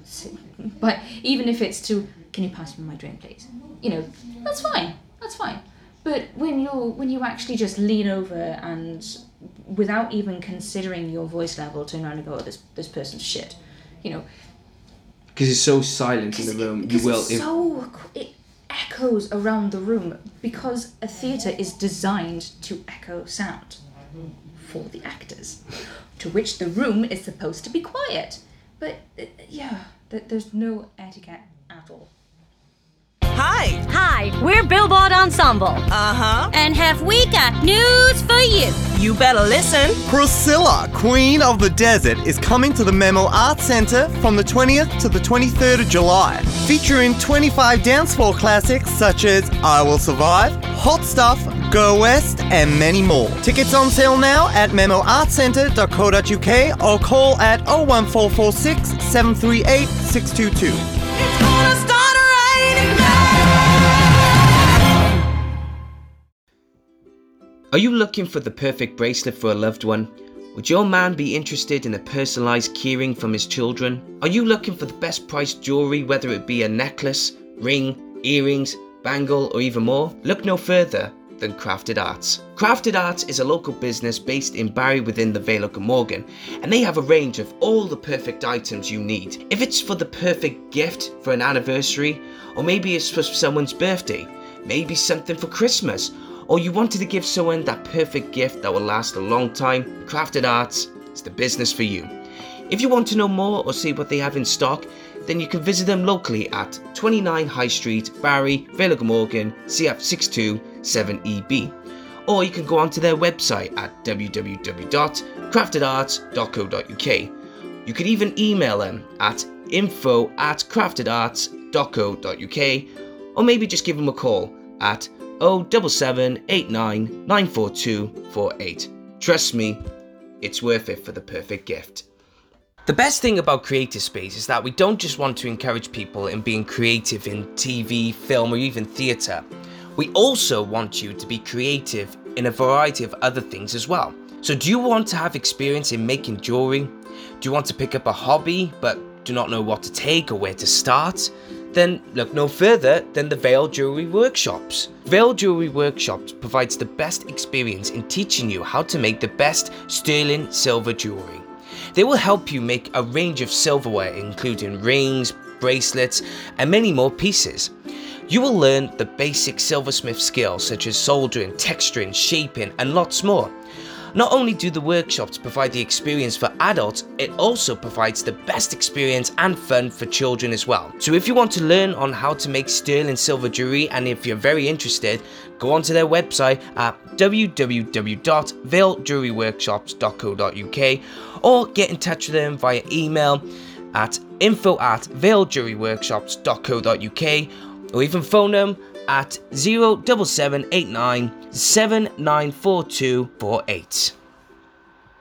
(laughs) but even if it's to, can you pass me my drink, please? You know, that's fine. That's fine. But when you're when you actually just lean over and without even considering your voice level, turn around and go, oh, this this person's shit. You know, Because it's so silent in the room, you will. it's so it echoes around the room because a theatre is designed to echo sound for the actors, to which the room is supposed to be quiet. But uh, yeah, th- there's no etiquette at all. Hi. Hi, we're Billboard Ensemble. Uh huh. And have we got news for you? You better listen. Priscilla, Queen of the Desert, is coming to the Memo Arts Centre from the 20th to the 23rd of July, featuring 25 dance floor classics such as I Will Survive, Hot Stuff, Go West, and many more. Tickets on sale now at memoartcentre.co.uk or call at 01446 738 622. Are you looking for the perfect bracelet for a loved one? Would your man be interested in a personalised keyring from his children? Are you looking for the best priced jewellery, whether it be a necklace, ring, earrings, bangle, or even more? Look no further than Crafted Arts. Crafted Arts is a local business based in Barry within the Vale of Glamorgan, and they have a range of all the perfect items you need. If it's for the perfect gift for an anniversary, or maybe it's for someone's birthday, maybe something for Christmas, or you wanted to give someone that perfect gift that will last a long time, Crafted Arts is the business for you. If you want to know more or see what they have in stock, then you can visit them locally at 29 High Street, Barry, Vale of CF62 7EB. Or you can go onto their website at www.craftedarts.co.uk. You could even email them at info at craftedarts.co.uk or maybe just give them a call at 07789 94248. Trust me, it's worth it for the perfect gift. The best thing about Creative Space is that we don't just want to encourage people in being creative in TV, film, or even theatre. We also want you to be creative in a variety of other things as well. So, do you want to have experience in making jewelry? Do you want to pick up a hobby but do not know what to take or where to start? Then look no further than the Vale Jewellery Workshops. Vale Jewellery Workshops provides the best experience in teaching you how to make the best sterling silver jewelry. They will help you make a range of silverware, including rings, bracelets, and many more pieces. You will learn the basic silversmith skills such as soldering, texturing, shaping, and lots more. Not only do the workshops provide the experience for adults, it also provides the best experience and fun for children as well. So if you want to learn on how to make sterling silver jewelry and if you're very interested, go onto their website at www.valejewelleryworkshops.co.uk or get in touch with them via email at info at valejewelleryworkshops.co.uk or even phone them at 07789 794248.